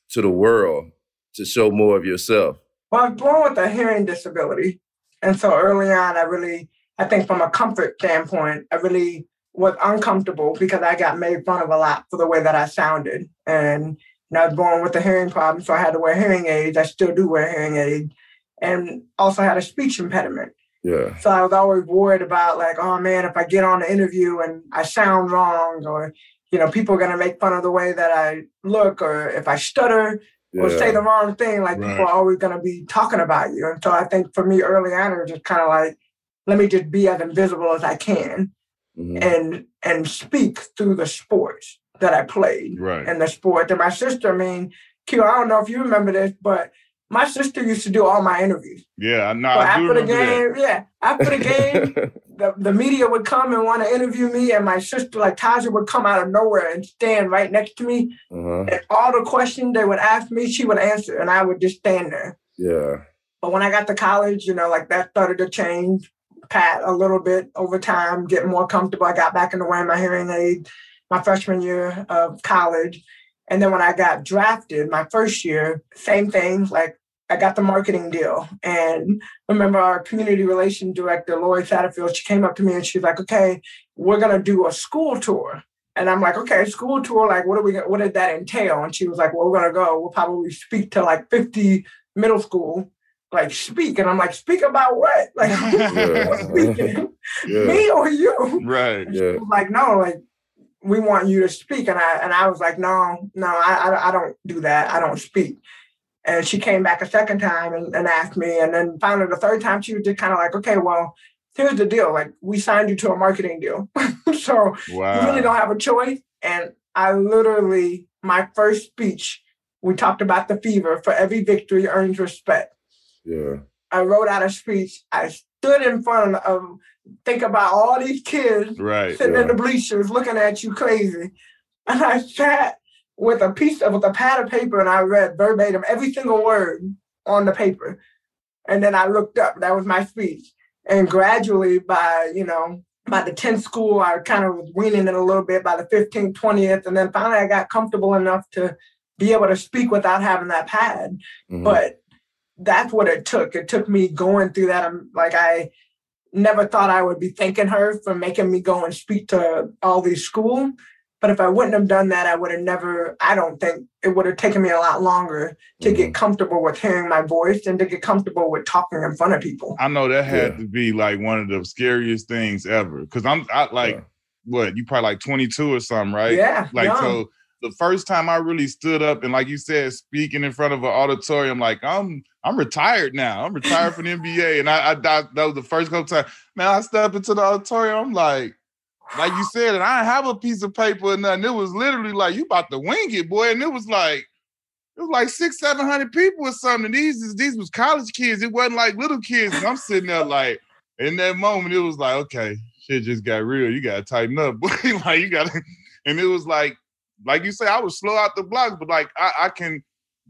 to the world to show more of yourself. Well, I was born with a hearing disability. And so early on, I really I think from a comfort standpoint, I really was uncomfortable because I got made fun of a lot for the way that I sounded. And know, I was born with a hearing problem, so I had to wear hearing aids. I still do wear hearing aids, and also had a speech impediment. Yeah. So I was always worried about like, oh man, if I get on the interview and I sound wrong, or you know, people are gonna make fun of the way that I look, or if I stutter yeah. or say the wrong thing, like right. people are always gonna be talking about you. And so I think for me early on, it was just kind of like, let me just be as invisible as I can mm-hmm. and and speak through the sports that I played right. and the sport. And my sister, I mean, Q, I don't know if you remember this, but my sister used to do all my interviews. Yeah, no, so after the game, that. yeah, after the game, the, the media would come and want to interview me, and my sister, like Tauja, would come out of nowhere and stand right next to me, uh-huh. and all the questions they would ask me, she would answer, and I would just stand there. Yeah. But when I got to college, you know, like that started to change. Pat a little bit over time, getting more comfortable. I got back into wearing my hearing aid my freshman year of college. And then when I got drafted my first year, same thing, like I got the marketing deal. And remember our community relation director, Lori Satterfield, she came up to me and she's like, okay, we're gonna do a school tour. And I'm like, okay, school tour, like what are we what did that entail? And she was like, well, we're gonna go, we'll probably speak to like 50 middle school like speak and i'm like speak about what like yeah. speaking yeah. me or you right yeah. like no like we want you to speak. And i and i was like no no I, I, I don't do that. I don't speak. And she came back a second time and, and asked me. And then finally the third time she was just kind of like okay well here's the deal. Like we signed you to a marketing deal. So wow. you really don't have a choice. And i literally my first speech we talked about the fever. For every victory earns respect. Yeah. I wrote out a speech. I stood in front of, think about all these kids right, sitting in the bleachers looking at you crazy. And I sat with a piece of, with a pad of paper and I read verbatim every single word on the paper. And then I looked up. That was my speech. And gradually by, you know, by the 10th school, I kind of was weaning it a little bit by the 15th, 20th. And then finally I got comfortable enough to be able to speak without having that pad. Mm-hmm. But that's what it took. It took me going through that. I'm like, I never thought I would be thanking her for making me go and speak to all these schools. But if I wouldn't have done that, I would have never, I don't think it would have taken me a lot longer to mm-hmm. get comfortable with hearing my voice and to get comfortable with talking in front of people. I know that had yeah. to be like one of the scariest things ever. Cause I'm I, like, yeah. what, you probably like 22 or something, right? Yeah. Like, young. so the first time I really stood up and, like you said, speaking in front of an auditorium, like I'm I'm retired now. I'm retired from the NBA, and I, I that was the first couple times. Man, I stepped into the auditorium. I'm like, like you said, and I have a piece of paper and nothing. It was literally like you about to wing it, boy, and it was like. It was like six, seven hundred people or something. These these was college kids. It wasn't like little kids. And I'm sitting there like, in that moment, it was like, okay, shit just got real. You gotta tighten up, boy. like you gotta, and it was like like you say, I was slow out the blocks, but like I, I can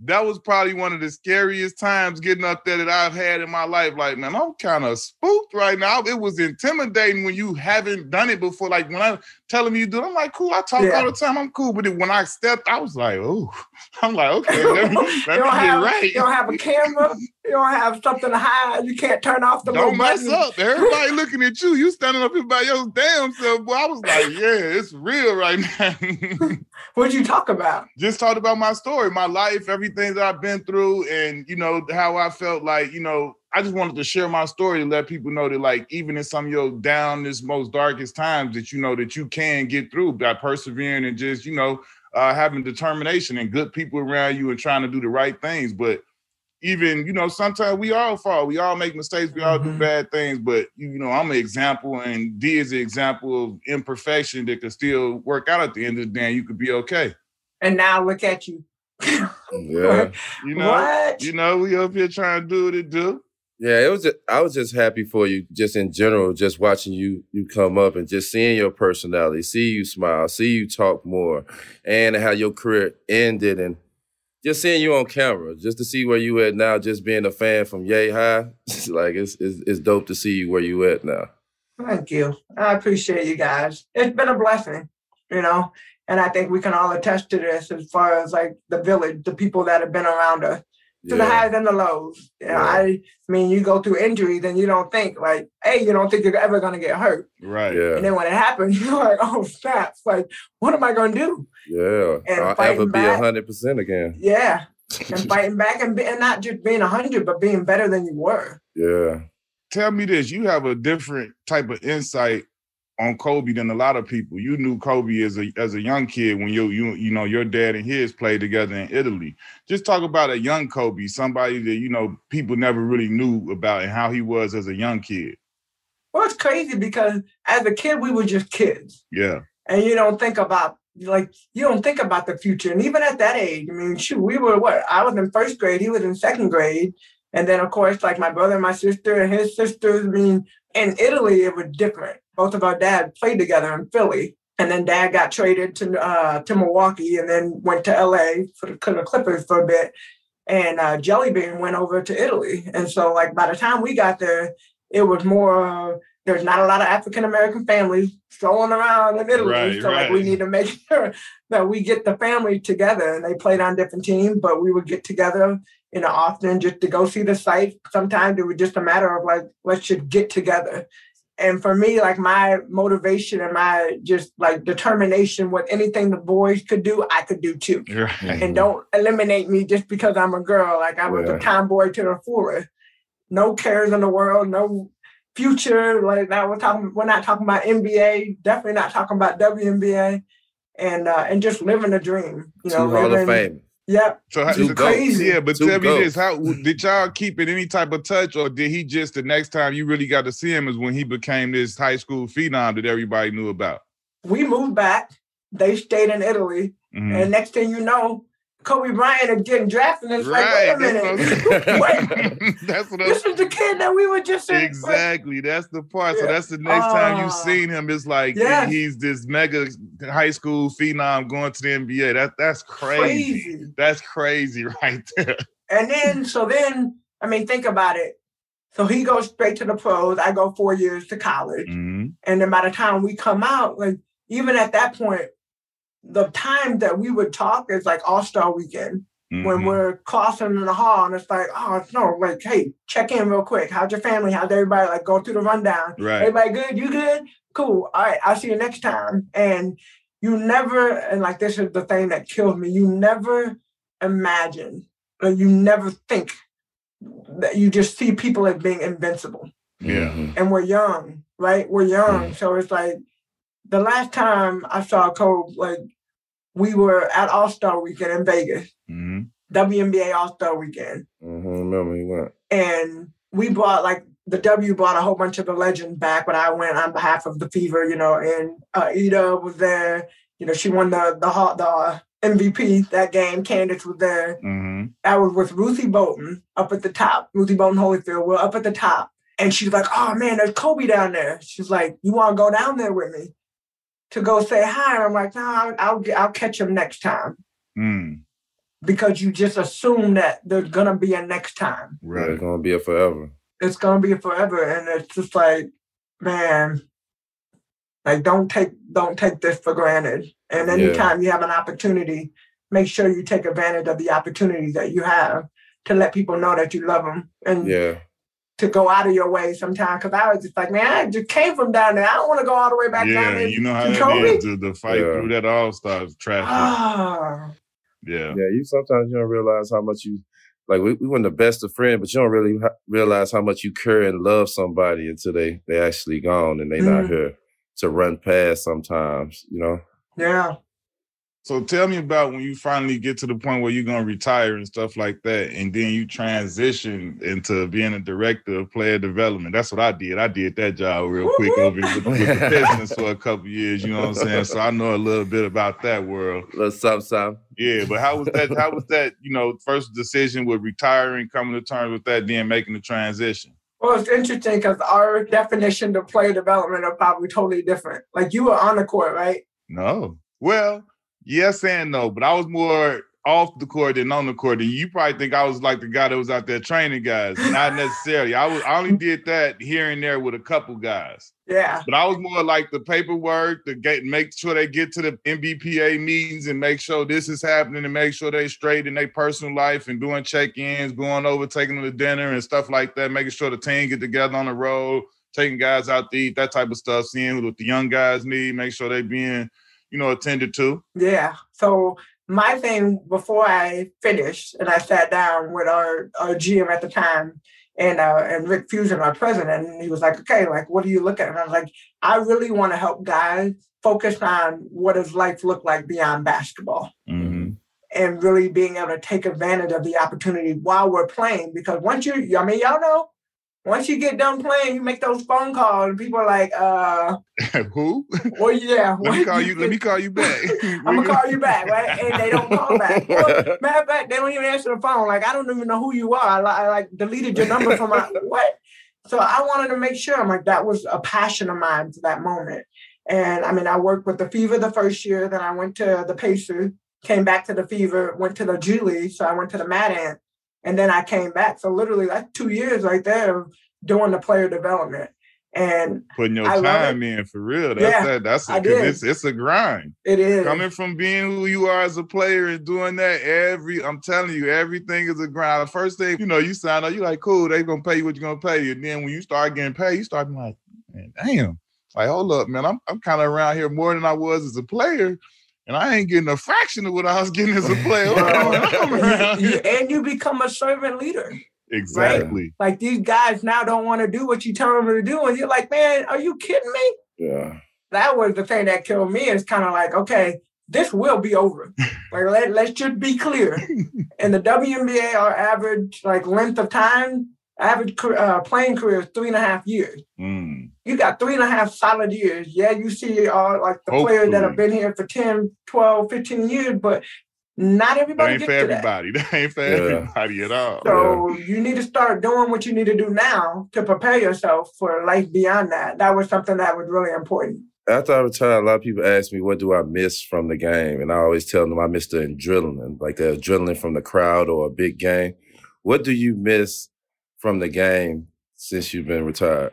that was probably one of the scariest times getting up there that I've had in my life. Like, man, I'm kind of spooked right now. It was intimidating when you haven't done it before. Like when I'm telling me you do, it, I'm like, cool. I talk yeah. all the time. I'm cool. But when I stepped, I was like, oh, I'm like, okay, let me, let me get have, right. You don't have a camera. You don't have something to hide. You can't turn off the. Don't mess button. up. Everybody looking at you. You standing up here by your damn self. Boy, I was like, yeah, it's real right now. What'd you talk about? Just talked about my story, my life, everything that I've been through, and you know how I felt like you know I just wanted to share my story to let people know that, like, even in some of your downest, most darkest times, that you know that you can get through by persevering and just, you know, uh, having determination and good people around you and trying to do the right things. But even, you know, sometimes we all fall, we all make mistakes, we all mm-hmm. do bad things. But you know, I'm an example, and D is an example of imperfection that could still work out at the end of the day. you could be okay. And now look at you. yeah. You know, what? you know, we up here trying to do what it do Yeah, it was. Just, I was just happy for you, just in general, just watching you you come up and just seeing your personality, see you smile, see you talk more, and how your career ended, and just seeing you on camera, just to see where you at now, just being a fan from Yay High, like it's, it's it's dope to see you where you at now. Thank you. I appreciate you guys. It's been a blessing, you know, and I think we can all attest to this as far as like the village, the people that have been around us to yeah. the highs and the lows. You know, yeah. I mean, you go through injuries and you don't think like, hey, you don't think you're ever gonna get hurt. Right. Yeah. And then when it happens, you're like, oh snap! Like, what am I gonna do? Yeah. And I'll ever be hundred percent again. Yeah. and fighting back and, be, and not just being hundred, but being better than you were. Yeah. Tell me this: you have a different type of insight on Kobe than a lot of people. You knew Kobe as a as a young kid when you you you know your dad and his played together in Italy. Just talk about a young Kobe, somebody that you know people never really knew about and how he was as a young kid. Well, it's crazy because as a kid we were just kids. Yeah. And you don't think about like you don't think about the future. And even at that age, I mean, shoot, we were what? I was in first grade, he was in second grade. And then of course, like my brother and my sister and his sisters, I mean, in Italy it was different both of our dads played together in Philly. And then dad got traded to uh, to Milwaukee and then went to LA for the, the Clippers for a bit. And uh, Jellybean went over to Italy. And so, like, by the time we got there, it was more, uh, there's not a lot of African American families strolling around in Italy. Right, so, right. like, we need to make sure that we get the family together. And they played on different teams, but we would get together, you know, often just to go see the site. Sometimes it was just a matter of like, let's just get together and for me like my motivation and my just like determination with anything the boys could do i could do too. Right. and don't eliminate me just because i'm a girl. Like i was yeah. a tomboy to the fullest no cares in the world no future. Like that we're talking we're not talking about nba definitely not talking about WNBA and uh and just living a dream you know Two Hall of Fame Yep. So how, it's crazy. Yeah, but Two tell me this: How did y'all keep in any type of touch, or did he just the next time you really got to see him is when he became this high school phenom that everybody knew about? We moved back. They stayed in Italy, mm-hmm. and next thing you know, Kobe Bryant getting drafted. And it's right. like, wait a minute. wait. that's what this is the kid that we were just in. Exactly. That's the part. Yeah. So that's the next uh, time you've ah. seen him. It's like yes. he's this mega high school phenom going to the NBA. That that's crazy. crazy. That's crazy right there. And then so then, I mean, think about it. So he goes straight to the pros. I go four years to college. Mm-hmm. And then by the time we come out, like even at that point, the time that we would talk is like All Star Weekend mm-hmm. when we're crossing in the hall, and it's like, oh it's no, like hey, check in real quick. How's your family? How's everybody? Like go through the rundown. Right. Everybody good? You good? Cool. All right. I'll see you next time. And you never, and like this is the thing that kills me. You never imagine, or you never think that you just see people as being invincible. Yeah. And we're young, right? We're young. Mm-hmm. So it's like the last time I saw Kobe, like we were at All Star Weekend in Vegas, mm-hmm. WNBA All Star Weekend. Mm-hmm. Remember he went, and we brought like the W brought a whole bunch of the legends back, but I went on behalf of the Fever, you know, and uh, Ida was there. You know, she won the the the MVP that game. Candace was there. Mm-hmm. I was with Ruthie Bolton up at the top. Ruthie Bolton Holyfield. We're up at the top. And she's like, oh man, there's Kobe down there. She's like, you want to go down there with me? To go say hi. And I'm like, no, I'll, I'll, I'll catch him next time. Mm. Because you just assume that there's gonna be a next time. Right, it's gonna be a forever. It's gonna be a forever, and it's just like, man, like don't take don't take this for granted. And anytime yeah. you have an opportunity, make sure you take advantage of the opportunity that you have to let people know that you love them. And yeah to go out of your way sometimes because I was just like, man, I just came from down there. I don't want to go all the way back yeah, down there. you know how that is to, to fight yeah. through that all stars traffic. Ah. Yeah. Yeah, you sometimes you don't realize how much you like we, we weren't the best of friends, but you don't really ha- realize how much you care and love somebody until they they actually gone and they mm. not here to run past sometimes, you know? Yeah. So tell me about when you finally get to the point where you're gonna retire and stuff like that, and then you transition into being a director of player development. That's what I did. I did that job real quick over with, with the business for a couple years. You know what I'm saying? So I know a little bit about that world. Let's stop, stop. Yeah, but how was that? How was that? You know, first decision with retiring, coming to terms with that, then making the transition. Well, it's interesting because our definition of player development are probably totally different. Like you were on the court, right? No. Well, yes and no, but I was more off the court than on the court. And you probably think I was like the guy that was out there training guys. Not necessarily. I was I only did that here and there with a couple guys. Yeah. But I was more like the paperwork, to get make sure they get to the NBPA meetings and make sure this is happening and make sure they straight in their personal life and doing check-ins, going over, taking them to dinner and stuff like that, making sure the team get together on the road, taking guys out to eat, that type of stuff, seeing what the young guys need, make sure they being you know, attended to? Yeah. So my thing before I finished and I sat down with our, our GM at the time and uh, and Rick Fuson, our president, and he was like, okay, like what do you look at? And I was like, I really want to help guys focus on what does life look like beyond basketball. Mm-hmm. And really being able to take advantage of the opportunity while we're playing. Because once you, I mean, y'all know, once you get done playing, you make those phone calls, and people are like, uh Who? Well, yeah. let me call you, let me call you back. I'm gonna call you back, right? And they don't call back. Well, matter of fact, they don't even answer the phone. Like, I don't even know who you are. I, I like deleted your number from my what? So I wanted to make sure. I'm like, that was a passion of mine for that moment. And I mean, I worked with the Fever the first year, then I went to the Pacers, came back to the Fever, went to the G League. So I went to the Mad Ant and then I came back. So literally, that's two years right there of doing the player development. And putting your I time in for real. That's yeah, that. That's a, it's it's a grind. It is coming from being who you are as a player and doing that every. I'm telling you, everything is a grind. The first thing you know, you sign up, you're like cool. They gonna pay you what you're gonna pay you. And then when you start getting paid, you start being like, man, damn. Like, hold up, man. I'm I'm kind of around here more than I was as a player and I ain't getting a fraction of what I was getting as a player. and you become a servant leader. Exactly. Right? Like these guys now don't want to do what you tell them to do, and you're like, man, are you kidding me? Yeah. That was the thing that killed me. It's kind of like, okay, this will be over. like let, let's just be clear. In the WNBA, our average like length of time average uh, playing career is three and a half years. Mm. You got three and a half solid years. Yeah, you see all like the Hopefully. players that have been here for 10, 12, 15 years, but not everybody that ain't for everybody. That. that. ain't for yeah. everybody at all. So yeah. you need to start doing what you need to do now to prepare yourself for life beyond that. That was something that was really important. After I retired, a lot of people ask me, what do I miss from the game? And I always tell them I miss the adrenaline, like the adrenaline from the crowd or a big game. What do you miss from the game since you've been retired?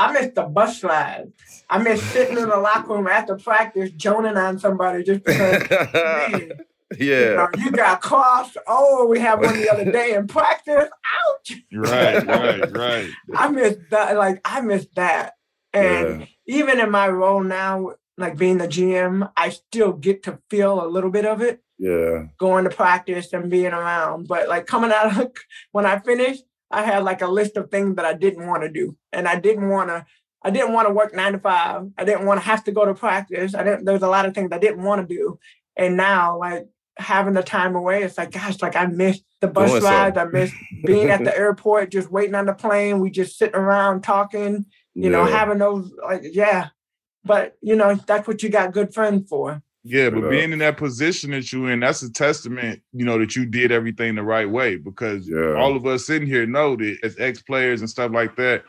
I miss the bus ride. I miss sitting in the locker room after practice, joning on somebody just because. man, yeah. You, know, you, got crossed. Oh, we had one the other day in practice. Ouch. Right, right, right. I miss that. Like I miss that. And yeah. even in my role now, like being the GM, I still get to feel a little bit of it. Yeah. Going to practice and being around. But like coming out of when I finished, I had like a list of things that I didn't want to do. And I didn't want to, I didn't want to work nine to five. I didn't want to have to go to practice. I didn't, there's a lot of things I didn't want to do. And now like having the time away, it's like, gosh, like I missed the bus rides. So. I missed being at the airport, just waiting on the plane. We just sitting around talking, you yeah. know, having those like, yeah. But you know, that's what you got good friends for. Yeah, but being in that position that you in, that's a testament, you know, that you did everything the right way. Because yeah. all of us sitting here know that as ex players and stuff like that,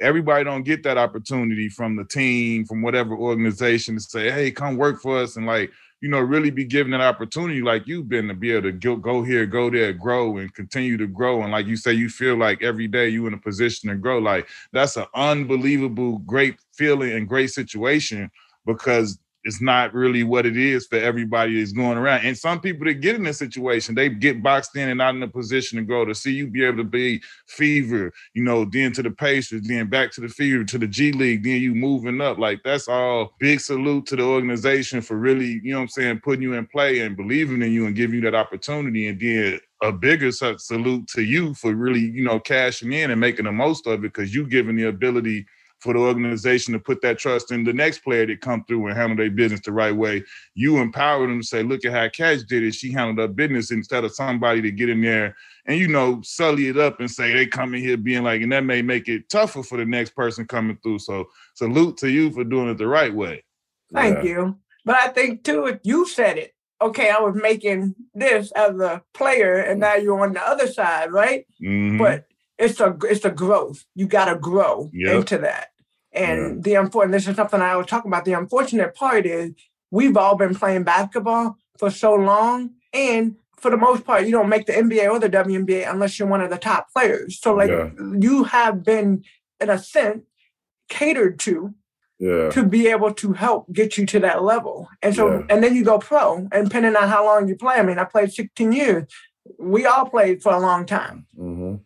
everybody don't get that opportunity from the team, from whatever organization to say, "Hey, come work for us," and like, you know, really be given an opportunity like you've been to be able to go here, go there, grow, and continue to grow. And like you say, you feel like every day you in a position to grow. Like that's an unbelievable, great feeling and great situation because it's not really what it is for everybody that's going around. And some people that get in this situation, they get boxed in and not in a position to grow. To see you be able to be fever, you know, then to the Pacers, then back to the fever, to the G League, then you moving up. Like that's all big salute to the organization for really, you know I'm saying, putting you in play and believing in you and giving you that opportunity. And then a bigger salute to you for really, you know, cashing in and making the most of it because you giving the ability for the organization to put that trust in the next player to come through and handle their business the right way. You empower them to say, look at how Catch did it. She handled her business instead of somebody to get in there and you know, sully it up and say they come in here being like, and that may make it tougher for the next person coming through. So salute to you for doing it the right way. Thank yeah. you. But I think too, if you said it, okay, I was making this as a player, and now you're on the other side, right? Mm-hmm. But it's a it's a growth. You got to grow yep. into that. And yeah. the unfortunate, this is something I was talking about. The unfortunate part is we've all been playing basketball for so long, and for the most part, you don't make the NBA or the WNBA unless you're one of the top players. So like yeah. you have been in a sense catered to yeah. to be able to help get you to that level. And so, yeah. and then you go pro, and depending on how long you play. I mean, I played 16 years. We all played for a long time. Mm-hmm.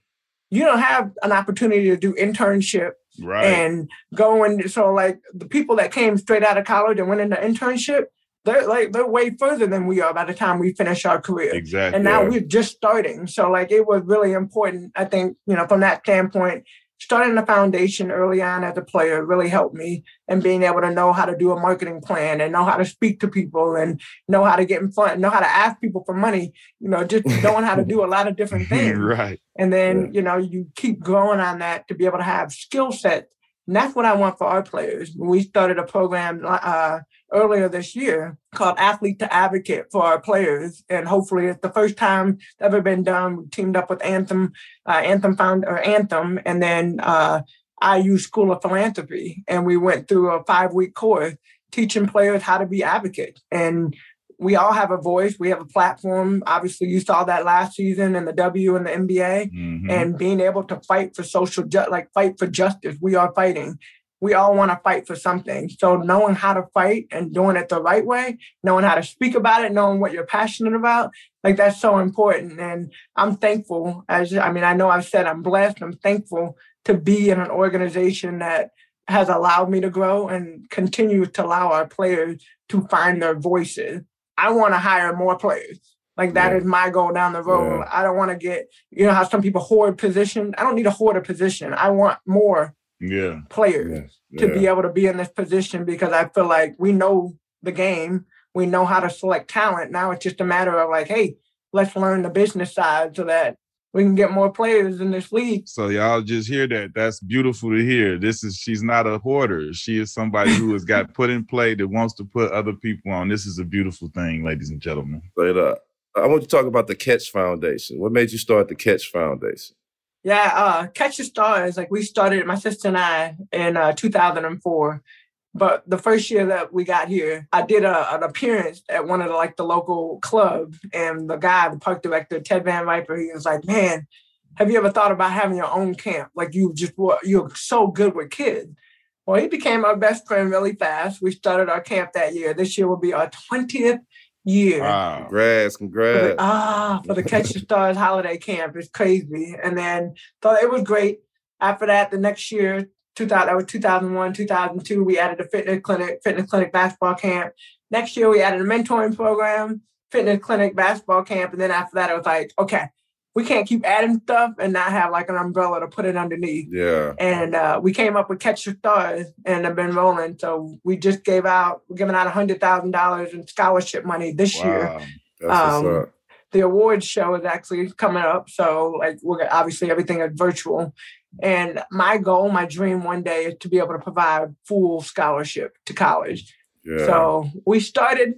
You don't have an opportunity to do internship right. and go and so like the people that came straight out of college and went into internship. They're like they're way further than we are by the time we finish our career. Exactly. And now yeah. we're just starting. So like it was really important, I think, you know, from that standpoint, starting the foundation early on as a player really helped me and being able to know how to do a marketing plan and know how to speak to people and know how to get in front, know how to ask people for money, you know, just knowing how to do a lot of different things. right. And then, yeah. you know, you keep growing on that to be able to have skill sets. And that's what I want for our players. When we started a program uh, earlier this year called Athlete to Advocate for our players. And hopefully it's the first time it's ever been done. We teamed up with Anthem, uh, Anthem found or Anthem, and then uh, IU School of Philanthropy. And we went through a five week course teaching players how to be advocates. And we all have a voice. We have a platform. Obviously, you saw that last season in the W and the NBA, mm-hmm. and being able to fight for social, ju- like fight for justice. We are fighting, we all want to fight for something. So knowing how to fight and doing it the right way, knowing how to speak about it, knowing what you're passionate about, like that's so important. And I'm thankful as I mean, I know I've said I'm blessed. I'm thankful to be in an organization that has allowed me to grow and continue to allow our players to find their voices. I want to hire more players. Like that yeah. is my goal down the road. Yeah. I don't want to get, you know, how some people hoard position. I don't need to hoard a position. I want more yeah. players yes. to be able to be in this position because I feel like we know the game, we know how to select talent. Now it's just a matter of like, hey, let's learn the business side so that we can get more players in this league. So y'all just hear that. That's beautiful to hear. This is she's not a hoarder. She is somebody who has got put in play that wants to put other people on. This is a beautiful thing, ladies and gentlemen. But uh, I want to talk about the Catch Foundation. What made you start the Catch Foundation? Yeah, uh, Catch the Stars, like we started, my sister and I, in uh, 2004. But the first year that we got here, I did a, an appearance at one of the like the local clubs, and the guy, the park director, Ted Van Viper, he was like, "Man, have you ever thought about having your own camp? Like you just you're so good with kids." Well, he became our best friend really fast. We started our camp that year. This year will be our 20th year. Wow. Congrats, congrats. For the, ah, for the Catch the Stars holiday camp. It's crazy. And then thought it was great. After that, the next year, 2000, that was 2001, 2002, we added a fitness clinic, fitness clinic basketball camp. Next year, we added a mentoring program, fitness clinic basketball camp. And then after that, it was like, okay, we can't keep adding stuff and not have like an umbrella to put it underneath. Yeah. And uh, we came up with Catch Your Stars and have been rolling. So we just gave out, we're giving out hundred thousand dollars in scholarship money this wow. year. That's um, the awards show is actually coming up. So like we're obviously everything is virtual. And my goal, my dream one day is to be able to provide full scholarship to college. Yeah. So we started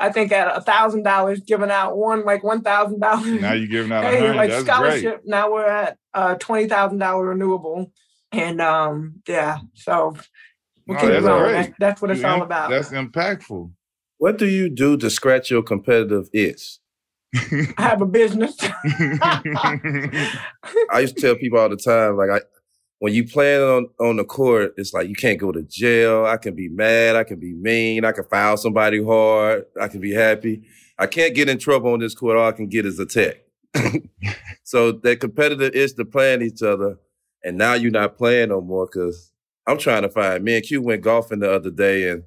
I think at a thousand dollars, giving out one like one thousand dollars. Now you're giving out hey, like That's scholarship. Great. Now we're at uh, twenty thousand dollar renewable, and um, yeah, so we'll oh, keep going. That's, that's, what it's all about. That's impactful. What do you do to scratch your competitive itch? I have a business. I used to tell people all the time, like I when you playing on, on the court, it's like you can't go to jail. I can be mad. I can be mean. I can foul somebody hard. I can be happy. I can't get in trouble on this court. All I can get is a tech. so that competitive is to playing each other. And now you're not playing no more because I'm trying to find. Me and Q went golfing the other day, and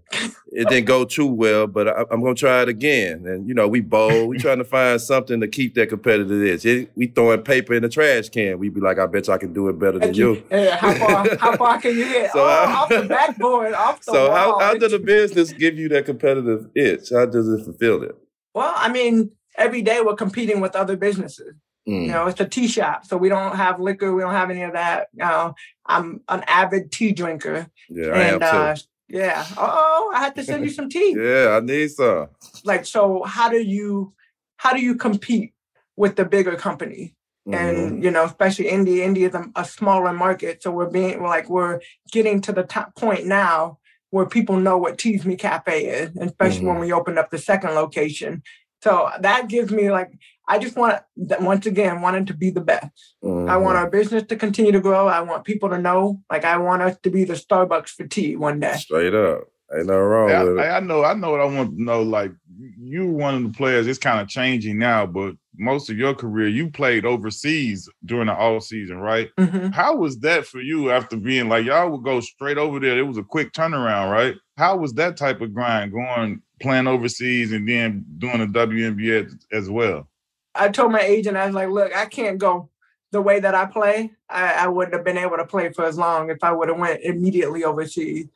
it didn't go too well. But I, am gonna try it again. And you know, we bowl. We trying to find something to keep that competitive edge. It, we throwing paper in the trash can. We be like, I bet you I can do it better than you. Yeah, how far? how far can you hit? So oh, I, off the backboard, off the So wall. how, how does the business give you that competitive itch? How does it fulfill it? Well, I mean, every day we're competing with other businesses. Mm. You know, it's a tea shop, so we don't have liquor. We don't have any of that. You know, I'm an avid tea drinker. Yeah, I and, am too. Uh, yeah. Oh, I had to send you some tea. yeah, I need some. Like, so how do you how do you compete with the bigger company? Mm-hmm. And you know, especially India, India is a, a, smaller market, so we're being like we're getting to the top point now where people know what Tea's Me Cafe is, especially mm-hmm. when we opened up the second location. So that gives me like I just want once again wanted to be the best. Mm-hmm. I want mm-hmm. our business to continue to grow. I want people to know like I want us to be the Starbucks for tea one day. Straight up. Ain't nothing wrong I, with it. I, know, I know what I want to know. Like you one of the players, it's kind of changing now, but most of your career you played overseas during the all season, right? Mm-hmm. How was that for you after being like y'all would go straight over there? It was a quick turnaround, right? How was that type of grind going playing overseas and then doing the WNBA as well? I told my agent, I was like, look, I can't go the way that I play. I, I wouldn't have been able to play for as long if I would have went immediately overseas.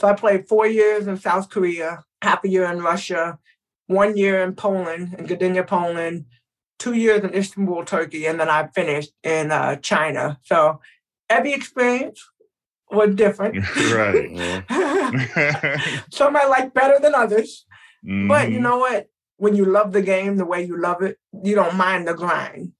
So I played four years in South Korea, half a year in Russia, one year in Poland, in Gdynia, Poland, two years in Istanbul, Turkey, and then I finished in uh, China. So every experience was different. right. Some I like better than others. Mm-hmm. But you mm-hmm. know what? When you love the game the way you love it, you don't mind the grind.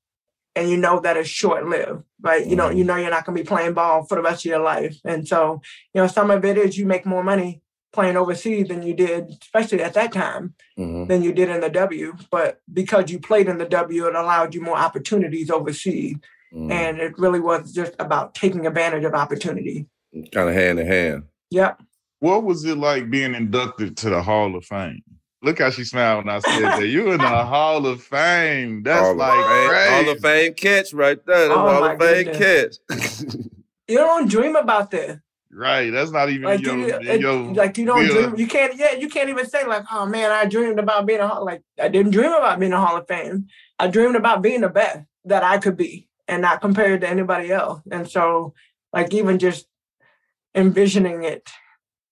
And you know that it's short lived, right? You know, you mm-hmm. know you're not gonna be playing ball for the rest of your life. And so, you know, some of it is you make more money playing overseas than you did, especially at that time, mm-hmm. than you did in the W. But because you played in the W, it allowed you more opportunities overseas. Mm-hmm. And it really was just about taking advantage of opportunity. Kind of hand in hand. Yep. What was it like being inducted to the Hall of Fame? Look how she smiled when I said that. You in the Hall of Fame. That's Hall like of Hall of Fame catch right there. That's oh Hall of Fame goodness. catch. you don't dream about that. Right. That's not even like, your, you, it, your like you don't dream. You can't. Yeah. You can't even say like, oh man, I dreamed about being a Hall. Like I didn't dream about being a Hall of Fame. I dreamed about being the best that I could be, and not compared to anybody else. And so, like even just envisioning it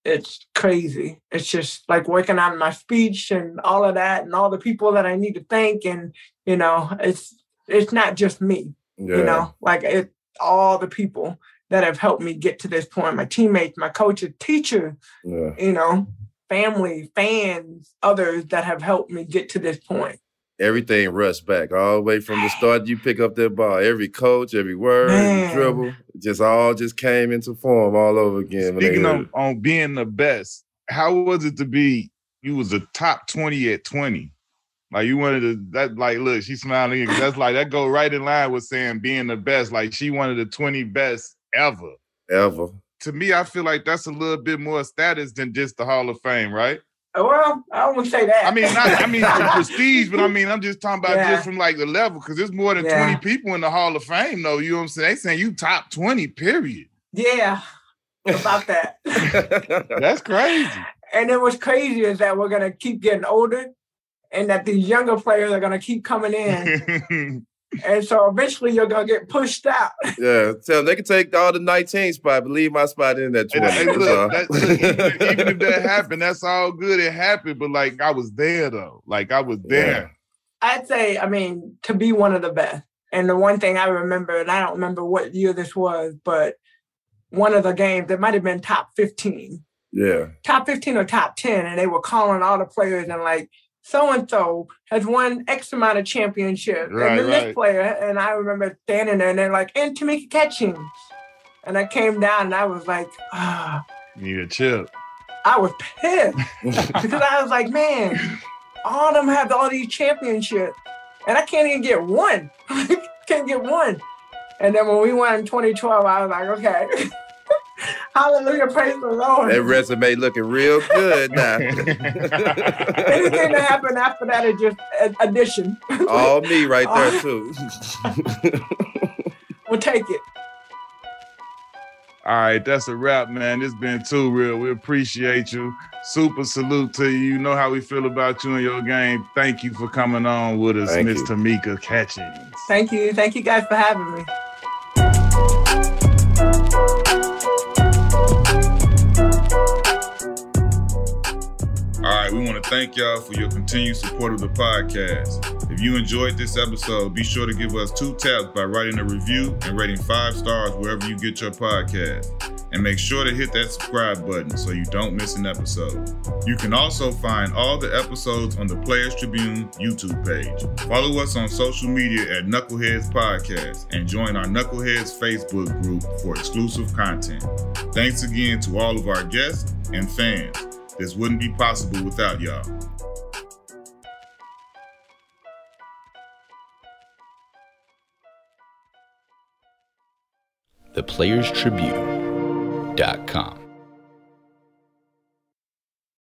it's crazy. It's just like working on my speech and all of that and all the people that I need to thank. And, you know, it's it's not just me. Yeah. You know, like it all the people that have helped me get to this point. My teammates, my coaches, teacher, yeah. you know, family, fans, others that have helped me get to this point everything rushed back all the way from the start. You pick up that ball, every coach, every word, every dribble, just all just came into form all over again. Speaking of on being the best, how was it to be? You was a top twenty at twenty. Like you wanted to that like look, she's smiling. That's like that go right in line with saying being the best. Like she wanted the 20 best ever. Ever. To me, I feel like that's a little bit more status than just the Hall of Fame, right? Uh, well, I don't want to say that. I mean, not, I mean prestige, but I mean, I'm just talking about yeah. just from like the level because there's more than yeah. 20 people in the Hall of Fame, though. You know what I'm saying? They saying you top 20, period. Yeah, about that. That's crazy. And then what's crazy is that we're gonna keep getting older, and that these younger players are gonna keep coming in. And so eventually you're gonna get pushed out. Yeah, tell them they can take all the 19 spot, but leave my spot in that 20. Hey, look, that, even, even, if that happened, that's all good. It happened, but like I was there though. Like I was there. Yeah. I'd say, I mean, to be one of the best. And the one thing I remember, and I don't remember what year this was, but one of the games that might have been top 15. Yeah. Top 15 or top 10. And they were calling all the players and like, so and so has won X amount of championships. Right, and then right. this player, and I remember standing there and they're like, and Tamika Catchings. And I came down and I was like, ah. Need a chip. I was pissed because I was like, man, all of them have all these championships, and I can't even get one. can't get one. And then when we won in 2012, I was like, okay. Hallelujah. Praise the Lord. That resume looking real good now. Anything that happened after that is just addition. All me right there, too. we'll take it. All right, that's a wrap, man. It's been too real. We appreciate you. Super salute to you. You know how we feel about you and your game. Thank you for coming on with us, Miss Tamika Catchings. Thank you. Thank you guys for having me. All right, we want to thank y'all for your continued support of the podcast. If you enjoyed this episode, be sure to give us two taps by writing a review and rating five stars wherever you get your podcast. And make sure to hit that subscribe button so you don't miss an episode. You can also find all the episodes on the Players Tribune YouTube page. Follow us on social media at Knuckleheads Podcast and join our Knuckleheads Facebook group for exclusive content. Thanks again to all of our guests and fans. This wouldn't be possible without y'all. ThePlayersTribune.com